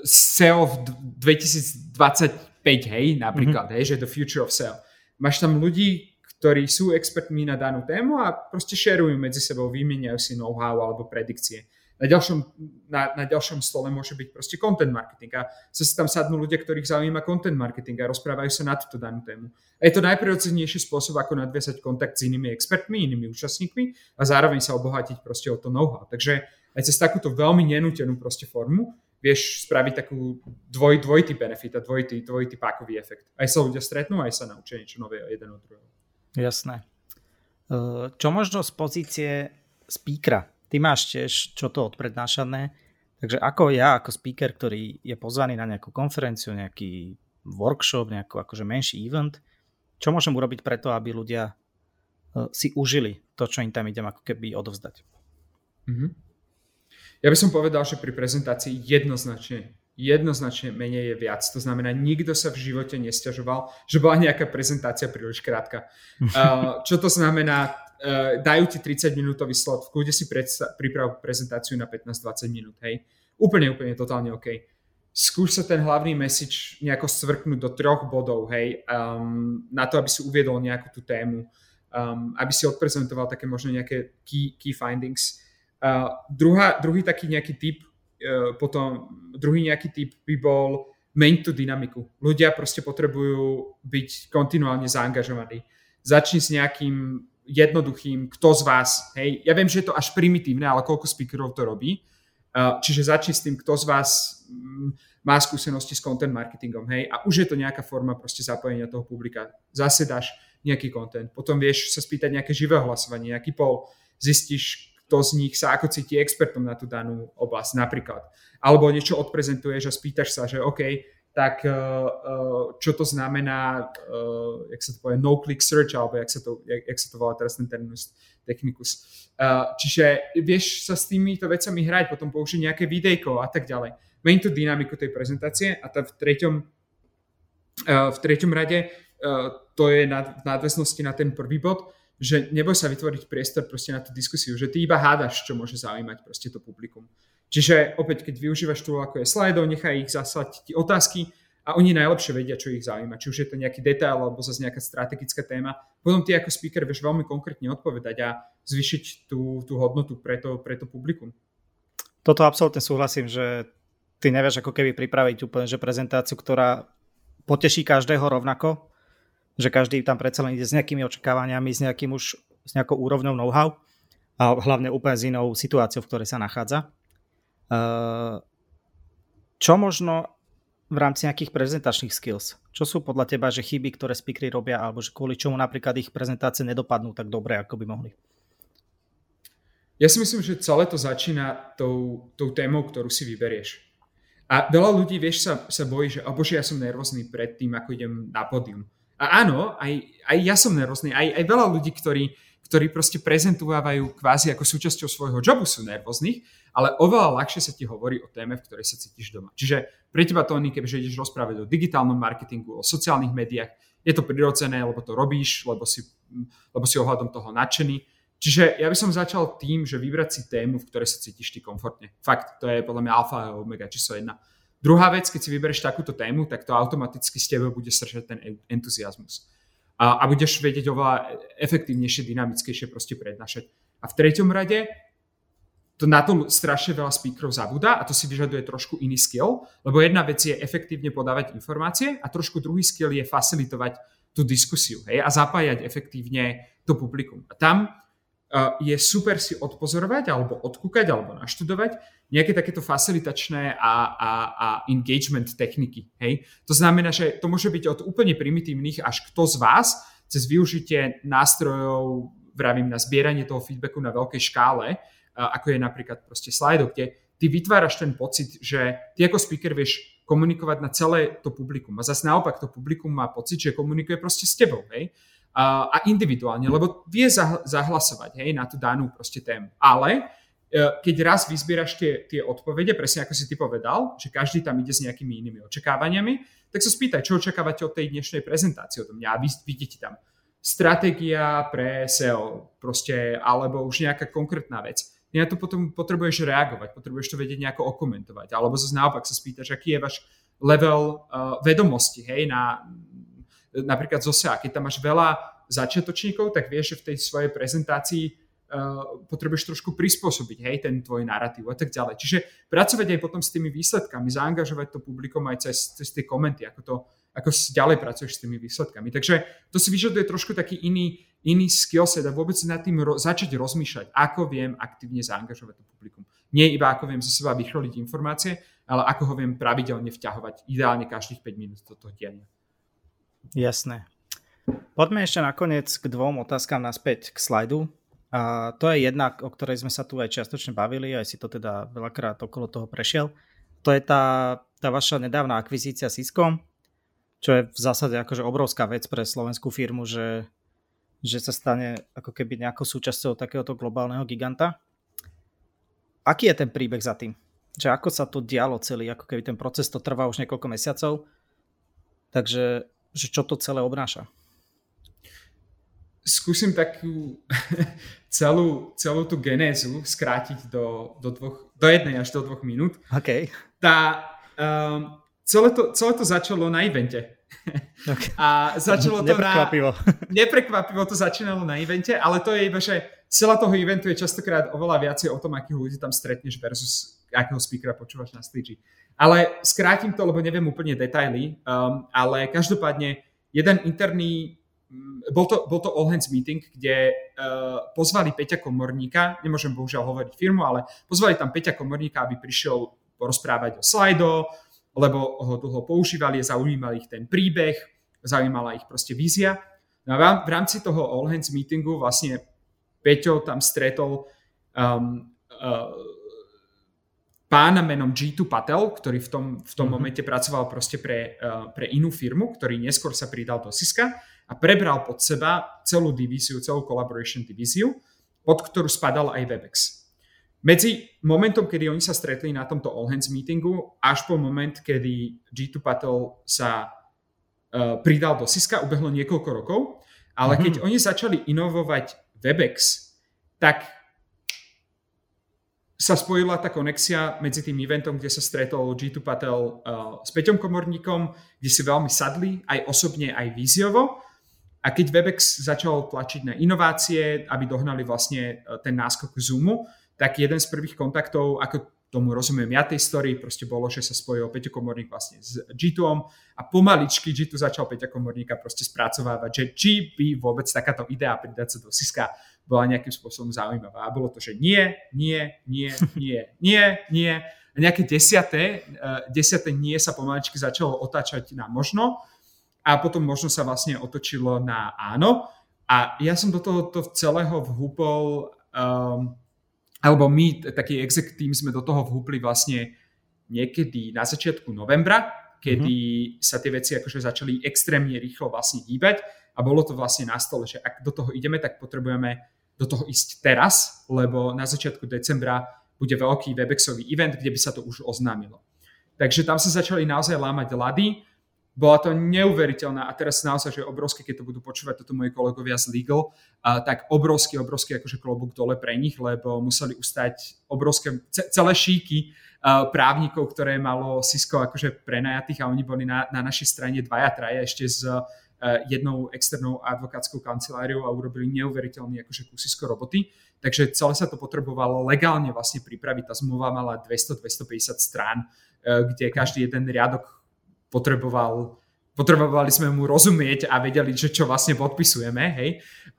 SEO v 2025, hej, napríklad, mm-hmm. hej, že the future of SEO. Máš tam ľudí, ktorí sú expertmi na danú tému a proste šerujú medzi sebou, vymieňajú si know-how alebo predikcie. Na ďalšom, na, na ďalšom stole môže byť proste content marketing a sa tam sadnú ľudia, ktorých zaujíma content marketing a rozprávajú sa na túto danú tému. A je to najprirodzenejší spôsob, ako nadviazať kontakt s inými expertmi, inými účastníkmi a zároveň sa obohatiť proste o to know-how. Takže aj cez takúto veľmi nenútenú proste formu vieš spraviť takú dvoj, dvojitý benefit a dvojitý, dvojitý pákový efekt. Aj sa ľudia stretnú, aj sa naučia niečo nové jeden od druhého. Jasné. Čo možno z pozície speakera? Ty máš tiež čo to odprednášané, takže ako ja, ako speaker, ktorý je pozvaný na nejakú konferenciu, nejaký workshop, nejaký akože menší event, čo môžem urobiť preto, aby ľudia e, si užili to, čo im tam idem ako keby odovzdať? Mm-hmm. Ja by som povedal, že pri prezentácii jednoznačne jednoznačne menej je viac. To znamená, nikto sa v živote nestiažoval, že bola nejaká prezentácia príliš krátka. Čo to znamená? Uh, dajú ti 30 minútový slot, v si predsta- priprav prezentáciu na 15-20 minút, hej. Úplne, úplne, totálne OK. Skús sa ten hlavný message nejako svrknúť do troch bodov, hej, um, na to, aby si uviedol nejakú tú tému, um, aby si odprezentoval také možno nejaké key, key findings. Uh, druhá, druhý taký nejaký typ E, potom druhý nejaký typ by bol main to dynamiku. Ľudia proste potrebujú byť kontinuálne zaangažovaní. Začni s nejakým jednoduchým, kto z vás, hej, ja viem, že je to až primitívne, ale koľko speakerov to robí, e, čiže začni s tým, kto z vás mm, má skúsenosti s content marketingom, hej, a už je to nejaká forma proste zapojenia toho publika. Zase dáš nejaký content, potom vieš sa spýtať nejaké živé hlasovanie, nejaký poll, zistíš, kto z nich sa ako cíti expertom na tú danú oblasť napríklad. Alebo niečo odprezentuješ a spýtaš sa, že OK, tak uh, uh, čo to znamená, uh, jak sa to povie, no-click search, alebo jak sa to, jak, jak sa to volá teraz ten terminus technicus. Čiže vieš sa s týmito vecami hrať, potom použiť nejaké videjko a tak ďalej. Mení tú dynamiku tej prezentácie a tá v treťom, v treťom rade to je v nadväznosti na ten prvý bod, že neboj sa vytvoriť priestor proste na tú diskusiu, že ty iba hádaš, čo môže zaujímať proste to publikum. Čiže opäť, keď využívaš tu ako je slajdov, nechaj ich zaslať ti otázky a oni najlepšie vedia, čo ich zaujíma. Či už je to nejaký detail alebo zase nejaká strategická téma. Potom ty ako speaker vieš veľmi konkrétne odpovedať a zvyšiť tú, tú hodnotu pre to, pre to publikum. Toto absolútne súhlasím, že ty nevieš ako keby pripraviť úplne že prezentáciu, ktorá poteší každého rovnako, že každý tam predsa len ide s nejakými očakávaniami, s nejakým už s nejakou úrovňou know-how a hlavne úplne s inou situáciou, v ktorej sa nachádza. Uh, čo možno v rámci nejakých prezentačných skills? Čo sú podľa teba že chyby, ktoré speakery robia, alebo že kvôli čomu napríklad ich prezentácie nedopadnú tak dobre, ako by mohli? Ja si myslím, že celé to začína tou, tou témou, ktorú si vyberieš. A veľa ľudí, vieš, sa, sa bojí, že oh bože, ja som nervózny pred tým, ako idem na pódium. A áno, aj, aj ja som nervózny, aj, aj veľa ľudí, ktorí ktorí proste prezentovávajú kvázi ako súčasťou svojho jobu sú nervóznych, ale oveľa ľahšie sa ti hovorí o téme, v ktorej sa cítiš doma. Čiže pre teba, Tony, keďže ideš rozprávať o digitálnom marketingu, o sociálnych médiách, je to prirodzené, lebo to robíš, lebo si, lebo si ohľadom toho nadšený. Čiže ja by som začal tým, že vybrať si tému, v ktorej sa cítiš ty komfortne. Fakt, to je podľa mňa alfa a omega číslo jedna. Druhá vec, keď si vyberieš takúto tému, tak to automaticky s tebou bude sržať ten entuziasmus a, a budeš vedieť oveľa efektívnejšie, dynamickejšie proste prednášať. A v treťom rade to na to strašne veľa speakerov zabúda a to si vyžaduje trošku iný skill, lebo jedna vec je efektívne podávať informácie a trošku druhý skill je facilitovať tú diskusiu hej, a zapájať efektívne to publikum. A tam je super si odpozorovať alebo odkúkať alebo naštudovať nejaké takéto facilitačné a, a, a engagement techniky. Hej? To znamená, že to môže byť od úplne primitívnych až kto z vás cez využitie nástrojov, vravím, na zbieranie toho feedbacku na veľkej škále, ako je napríklad proste slajdo, kde ty vytváraš ten pocit, že ty ako speaker vieš komunikovať na celé to publikum. A zase naopak to publikum má pocit, že komunikuje proste s tebou. Hej? A, individuálne, lebo vie zahlasovať hej, na tú danú proste tému. Ale E, keď raz vyzbieraš tie, tie odpovede, presne ako si ty povedal, že každý tam ide s nejakými inými očakávaniami, tak sa spýtaj, čo očakávate od tej dnešnej prezentácie od mňa a vy vidíte tam stratégia pre SEO, proste, alebo už nejaká konkrétna vec. Ja tu potom potrebuješ reagovať, potrebuješ to vedieť nejako okomentovať, alebo zase naopak sa spýtaš, aký je váš level uh, vedomosti, hej, na, napríklad zo SEA. Keď tam máš veľa začiatočníkov, tak vieš, že v tej svojej prezentácii uh, potrebuješ trošku prispôsobiť, hej, ten tvoj narratív a tak ďalej. Čiže pracovať aj potom s tými výsledkami, zaangažovať to publikum aj cez, cez tie komenty, ako to ako ďalej pracuješ s tými výsledkami. Takže to si vyžaduje trošku taký iný, iný skillset a vôbec nad tým ro- začať rozmýšľať, ako viem aktívne zaangažovať to publikum. Nie iba ako viem zo seba vychroliť informácie, ale ako ho viem pravidelne vťahovať, ideálne každých 5 minút do toho diania. Jasné. Poďme ešte nakoniec k dvom otázkam naspäť k slajdu. A to je jedna, o ktorej sme sa tu aj čiastočne bavili, aj si to teda veľakrát okolo toho prešiel. To je tá, tá vaša nedávna akvizícia Cisco, čo je v zásade akože obrovská vec pre slovenskú firmu, že, že sa stane ako keby nejakou súčasťou takéhoto globálneho giganta. Aký je ten príbeh za tým? Že ako sa to dialo celý, ako keby ten proces to trvá už niekoľko mesiacov, takže že čo to celé obnáša? skúsim takú celú, celú tú genézu skrátiť do, do, dvoch, do jednej až do dvoch minút. OK. Tá, um, celé, to, celé to začalo na evente. Okay. A začalo to neprekvapivo. na... Neprekvapivo. to začínalo na evente, ale to je iba, že celá toho eventu je častokrát oveľa viacej o tom, akých ľudí tam stretneš versus akého speakera počúvaš na stage. Ale skrátim to, lebo neviem úplne detaily, um, ale každopádne jeden interný Mm, bol to, bol to all hands meeting, kde uh, pozvali Peťa Komorníka, nemôžem bohužiaľ hovoriť firmu, ale pozvali tam Peťa Komorníka, aby prišiel porozprávať o Slido, lebo ho dlho používali, zaujímal ich ten príbeh, zaujímala ich proste vízia. No a v rámci toho all hands meetingu vlastne Peťo tam stretol um, uh, pána menom G2 Patel, ktorý v tom, v tom mm-hmm. momente pracoval proste pre, uh, pre inú firmu, ktorý neskôr sa pridal do Siska a prebral pod seba celú divíziu, celú collaboration divíziu, pod ktorú spadal aj Webex. Medzi momentom, kedy oni sa stretli na tomto All Hands meetingu, až po moment, kedy G2 Patel sa uh, pridal do Siska, ubehlo niekoľko rokov, ale mm-hmm. keď oni začali inovovať Webex, tak sa spojila tá konexia medzi tým eventom, kde sa stretol G2 Patel uh, s Peťom Komorníkom, kde si veľmi sadli, aj osobne, aj víziovo. A keď Webex začal tlačiť na inovácie, aby dohnali vlastne e, ten náskok Zoomu, tak jeden z prvých kontaktov, ako tomu rozumiem ja tej story, proste bolo, že sa spojil Peťo Komorník vlastne s g a pomaličky G2 začal Peťa Komorníka proste spracovávať, že či by vôbec takáto idea pridať sa do Siska bola nejakým spôsobom zaujímavá. A bolo to, že nie, nie, nie, nie, nie, nie. A nejaké desiaté, uh, desiaté nie sa pomaličky začalo otáčať na možno a potom možno sa vlastne otočilo na áno. A ja som do toho celého vhúpol, um, alebo my, taký exec team, sme do toho vhúpli vlastne niekedy na začiatku novembra, kedy mm-hmm. sa tie veci akože začali extrémne rýchlo vlastne hýbať a bolo to vlastne na stole, že ak do toho ideme, tak potrebujeme do toho ísť teraz, lebo na začiatku decembra bude veľký Webexový event, kde by sa to už oznámilo. Takže tam sa začali naozaj lámať lady, bola to neuveriteľná a teraz naozaj, že obrovské, keď to budú počúvať toto moji kolegovia z Legal, a tak obrovský, obrovský akože klobúk dole pre nich, lebo museli ustať obrovské, celé šíky právnikov, ktoré malo Cisco akože prenajatých a oni boli na, na našej strane dvaja, traja ešte s uh, jednou externou advokátskou kanceláriou a urobili neuveriteľný akože kusisko roboty. Takže celé sa to potrebovalo legálne vlastne pripraviť. Tá zmluva mala 200-250 strán, uh, kde každý jeden riadok potreboval potrebovali sme mu rozumieť a vedeli, že čo vlastne podpisujeme. Hej.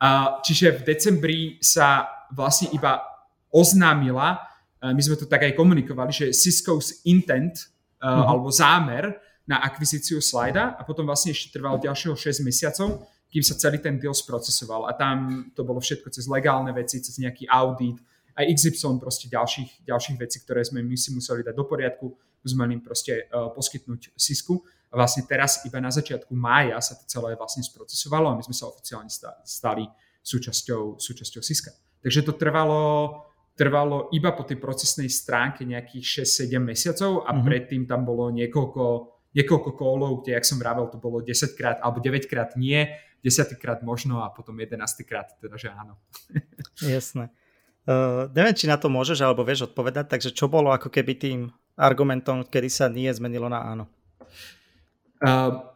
A, čiže v decembri sa vlastne iba oznámila, my sme to tak aj komunikovali, že Cisco's intent uh-huh. alebo zámer na akvizíciu slajda a potom vlastne ešte trvalo ďalšieho 6 mesiacov, kým sa celý ten deal sprocesoval. A tam to bolo všetko cez legálne veci, cez nejaký audit, aj XY proste ďalších, ďalších vecí, ktoré sme my si museli dať do poriadku, sme im proste uh, poskytnť Cisco. A vlastne teraz iba na začiatku mája sa to celé vlastne sprocesovalo a my sme sa oficiálne stali súčasťou, súčasťou Siska. Takže to trvalo, trvalo iba po tej procesnej stránke nejakých 6-7 mesiacov a mm-hmm. predtým tam bolo niekoľko, niekoľko kólov, kde, jak som vravel, to bolo 10 krát alebo 9 krát nie, 10 krát možno a potom 11 krát teda, že áno. Jasné. Uh, neviem, či na to môžeš alebo vieš odpovedať, takže čo bolo ako keby tým argumentom, kedy sa nie zmenilo na áno? Uh,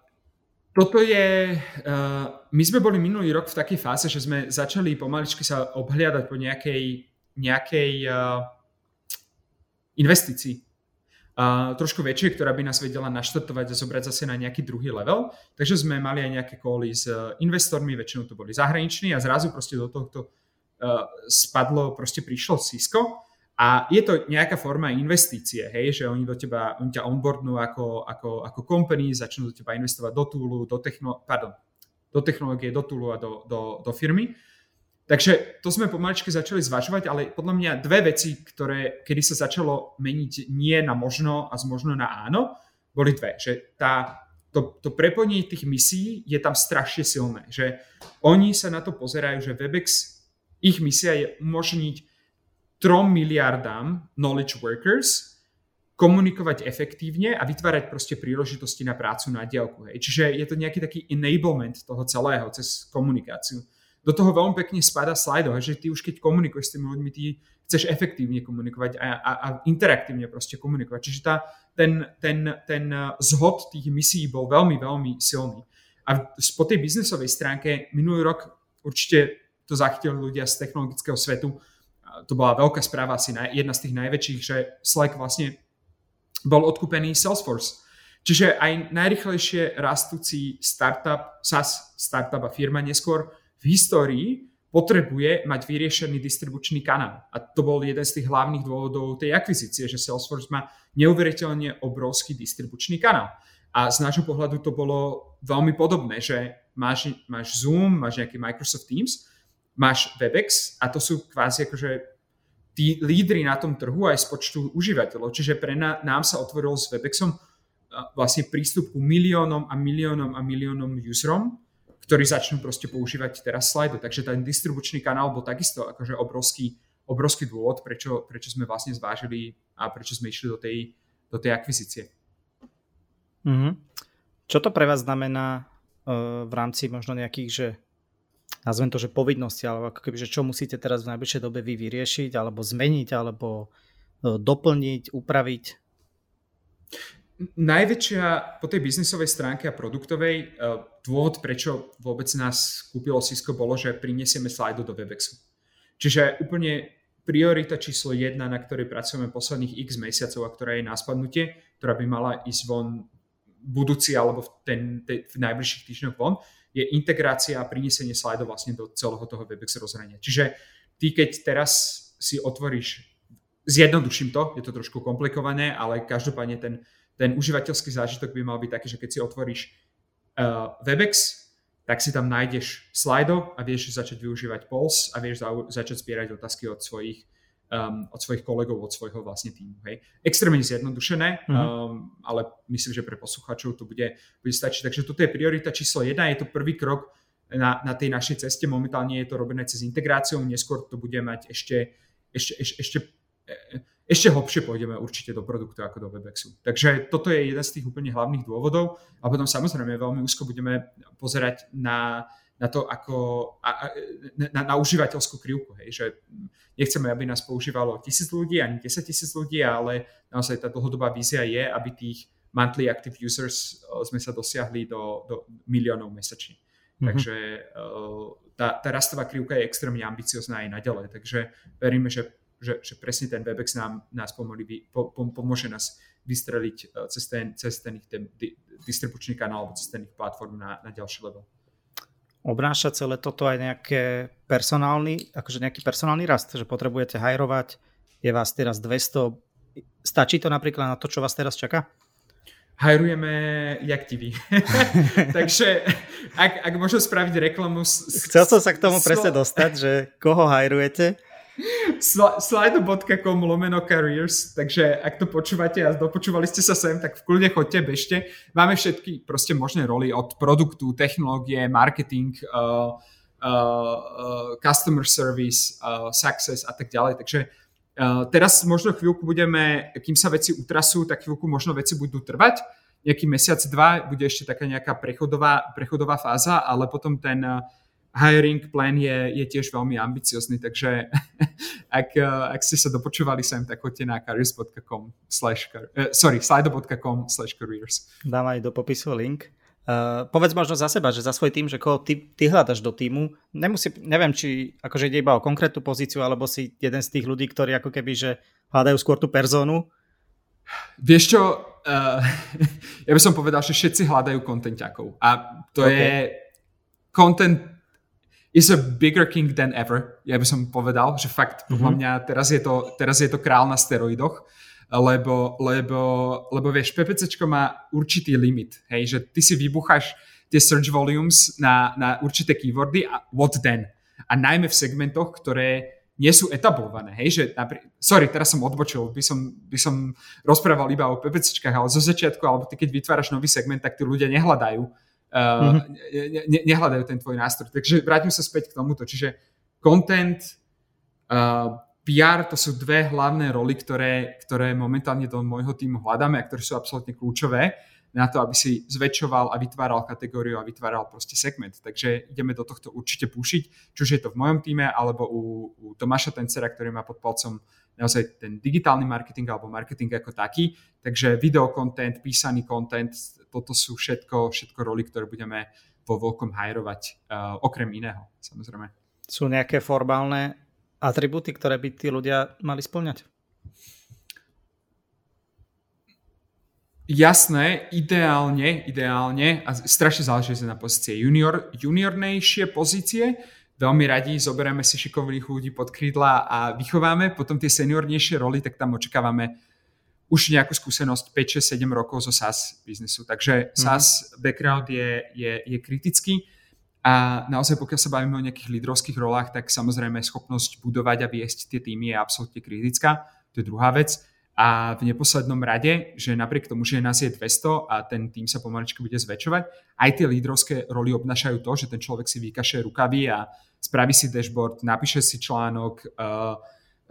toto je, uh, my sme boli minulý rok v takej fáze, že sme začali pomaličky sa obhliadať po nejakej, nejakej uh, investícii. Uh, trošku väčšie, ktorá by nás vedela naštartovať a zobrať zase na nejaký druhý level. Takže sme mali aj nejaké koly s investormi, väčšinou to boli zahraniční a zrazu proste do tohto spadlo, proste prišlo Cisco a je to nejaká forma investície, hej, že oni do teba, oni ťa onboardnú ako, ako, ako company, začnú do teba investovať do toolu, do, techno, pardon, do technológie, do toolu a do, do, do firmy. Takže to sme pomaličky začali zvažovať, ale podľa mňa dve veci, ktoré, kedy sa začalo meniť nie na možno a z možno na áno, boli dve. Že tá, to, to prepojenie tých misií je tam strašne silné. Že oni sa na to pozerajú, že Webex, ich misia je umožniť 3 miliardám knowledge workers komunikovať efektívne a vytvárať proste príležitosti na prácu na dielku. Hej. Čiže je to nejaký taký enablement toho celého cez komunikáciu. Do toho veľmi pekne spada Slido, že ty už keď komunikuješ s tými ľuďmi, ty chceš efektívne komunikovať a, a, a interaktívne proste komunikovať. Čiže tá, ten, ten, ten zhod tých misií bol veľmi, veľmi silný. A po tej biznesovej stránke minulý rok určite to zachytili ľudia z technologického svetu, to bola veľká správa, asi jedna z tých najväčších, že Slack vlastne bol odkúpený Salesforce. Čiže aj najrychlejšie rastúci startup, SaaS startup a firma neskôr v histórii potrebuje mať vyriešený distribučný kanál. A to bol jeden z tých hlavných dôvodov tej akvizície, že Salesforce má neuveriteľne obrovský distribučný kanál. A z nášho pohľadu to bolo veľmi podobné, že máš, máš Zoom, máš nejaký Microsoft Teams, máš Webex a to sú kvázi akože tí lídry na tom trhu aj z počtu užívateľov. Čiže pre ná, nám sa otvoril s Webexom vlastne prístup ku miliónom a miliónom a miliónom userom, ktorí začnú proste používať teraz Slido. Takže ten distribučný kanál bol takisto akože obrovský, obrovský dôvod, prečo, prečo sme vlastne zvážili a prečo sme išli do tej, do tej akvizície. Mm-hmm. Čo to pre vás znamená uh, v rámci možno nejakých, že nazvem to, že povinnosti, alebo ako keby, že čo musíte teraz v najbližšej dobe vy vyriešiť, alebo zmeniť, alebo e, doplniť, upraviť? Najväčšia po tej biznisovej stránke a produktovej e, dôvod, prečo vôbec nás kúpilo Cisco, bolo, že prinesieme slajdo do Webexu. Čiže úplne priorita číslo jedna, na ktorej pracujeme posledných x mesiacov a ktorá je na spadnutie, ktorá by mala ísť von budúci alebo v, ten, ten, v najbližších týždňoch von, je integrácia a prinesenie slajdov vlastne do celého toho WebEx rozhrania. Čiže ty keď teraz si otvoríš, zjednoduším to, je to trošku komplikované, ale každopádne ten, ten užívateľský zážitok by mal byť taký, že keď si otvoríš uh, WebEx, tak si tam nájdeš slajdo a vieš začať využívať Pulse a vieš za, začať zbierať otázky od svojich um, od svojich kolegov, od svojho vlastne týmu. Hej. Extrémne zjednodušené, mm-hmm. um, ale myslím, že pre poslucháčov to bude, bude stačiť. Takže toto je priorita číslo jedna, je to prvý krok na, na tej našej ceste. Momentálne je to robené cez integráciu, neskôr to bude mať ešte, ešte, ešte, ešte, ešte hlbšie pôjdeme určite do produktu ako do Webexu. Takže toto je jeden z tých úplne hlavných dôvodov a potom samozrejme veľmi úzko budeme pozerať na, na to, ako a, na, na užívateľskú krivku, hej, že nechceme, aby nás používalo tisíc ľudí, ani 10 tisíc ľudí, ale naozaj tá dlhodobá vízia je, aby tých monthly active users eh, sme sa dosiahli do, do miliónov mesačne. Mm-hmm. Takže eh, tá, tá rastová krivka je extrémne ambiciozná aj naďalej, takže veríme, že že, že presne ten WebEx nám, nás pomôli, po, pomôže nás vystreliť e, cez ten, cez ten, ten distribučný kanál alebo cez ten ich platform na, na ďalší level. Obnáša celé toto aj nejaké personálny, akože nejaký personálny rast, že potrebujete hajrovať, je vás teraz 200, stačí to napríklad na to, čo vás teraz čaká? hajrujeme jak TV. Takže ak, ak môžem spraviť reklamu... Chcel som sa k tomu presne dostať, že koho hajrujete? slido.com lomeno careers, takže ak to počúvate a dopočúvali ste sa sem, tak v kľude chodte, bežte. Máme všetky proste možné roly od produktu, technológie, marketing, uh, uh, uh, customer service, uh, success a tak ďalej. Takže uh, teraz možno chvíľku budeme, kým sa veci utrasú, tak chvíľku možno veci budú trvať. Nejaký mesiac, dva bude ešte taká nejaká prechodová, prechodová fáza, ale potom ten uh, hiring plan je, je tiež veľmi ambiciozný, takže ak, ak ste sa dopočúvali sem, tak choďte na careers.com slash, uh, sorry, slido.com slash careers. Dám aj do popisu link. Uh, povedz možno za seba, že za svoj tým, že koho ty, ty hľadaš do týmu, nemusí, neviem, či akože ide iba o konkrétnu pozíciu, alebo si jeden z tých ľudí, ktorí ako keby, že hľadajú skôr tú personu. Vieš čo, uh, ja by som povedal, že všetci hľadajú kontenťakov a to okay. je content is a bigger king than ever, ja by som povedal, že fakt, podľa mm-hmm. mňa teraz je, to, teraz je to král na steroidoch, lebo, lebo, lebo vieš, PPCčko má určitý limit, hej, že ty si vybucháš tie search volumes na, na určité keywordy a what then? A najmä v segmentoch, ktoré nie sú etablované, hej, že napri- sorry, teraz som odbočil, by som, by som rozprával iba o PPCčkách, ale zo začiatku, alebo ty keď vytváraš nový segment, tak tí ľudia nehľadajú uh, mm-hmm. ne, nehľadajú ten tvoj nástroj. Takže vrátim sa späť k tomuto. Čiže content, uh, PR to sú dve hlavné roly, ktoré, ktoré momentálne do môjho týmu hľadáme a ktoré sú absolútne kľúčové na to, aby si zväčšoval a vytváral kategóriu a vytváral proste segment. Takže ideme do tohto určite púšiť, či už je to v mojom týme, alebo u, u Tomáša Tencera, ktorý má pod palcom naozaj ten digitálny marketing alebo marketing ako taký. Takže video content, písaný content, toto sú všetko, všetko roly, ktoré budeme vo veľkom hajrovať, uh, okrem iného, samozrejme. Sú nejaké formálne atributy, ktoré by tí ľudia mali splňať? Jasné, ideálne, ideálne, a strašne záleží na pozície junior, juniornejšie pozície, veľmi radi zoberieme si šikovných ľudí pod krídla a vychováme, potom tie seniornejšie roly, tak tam očakávame už nejakú skúsenosť 5, 6, 7 rokov zo SaaS biznesu. Takže mm. SaaS background je, je, je kritický a naozaj pokiaľ sa bavíme o nejakých lídrovských rolách, tak samozrejme schopnosť budovať a viesť tie týmy je absolútne kritická. To je druhá vec. A v neposlednom rade, že napriek tomu, že nás je 200 a ten tým sa pomaličky bude zväčšovať, aj tie lídrovské roly obnašajú to, že ten človek si vykaše rukavy a spraví si dashboard, napíše si článok, uh,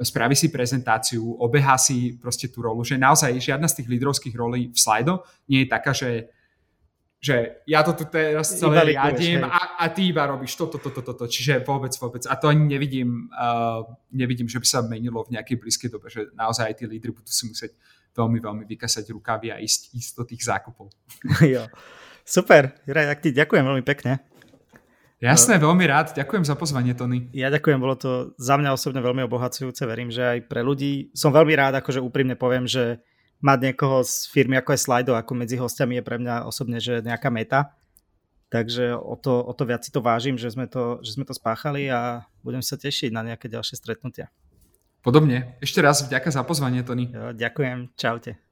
spraví si prezentáciu, obehá si proste tú rolu, že naozaj žiadna z tých lídrovských rolí v Slido nie je taká, že že ja to tu teraz celé riadím a, a ty iba robíš toto, toto, toto, to. Čiže vôbec, vôbec. A to ani nevidím, uh, nevidím, že by sa menilo v nejakej blízkej dobe, že naozaj aj tí lídry budú si musieť veľmi, veľmi vykasať rukavy a ísť, ísť do tých zákupov. jo. Super, Juraj, tak ti ďakujem veľmi pekne. Jasné, veľmi rád. Ďakujem za pozvanie, Tony. Ja ďakujem, bolo to za mňa osobne veľmi obohacujúce. Verím, že aj pre ľudí. Som veľmi rád, akože úprimne poviem, že mať niekoho z firmy ako je Slido, ako medzi hostiami je pre mňa osobne, že nejaká meta. Takže o to, o to viac si to vážim, že sme to, že sme to spáchali a budem sa tešiť na nejaké ďalšie stretnutia. Podobne. Ešte raz vďaka za pozvanie, Tony. Jo, ďakujem. Čaute.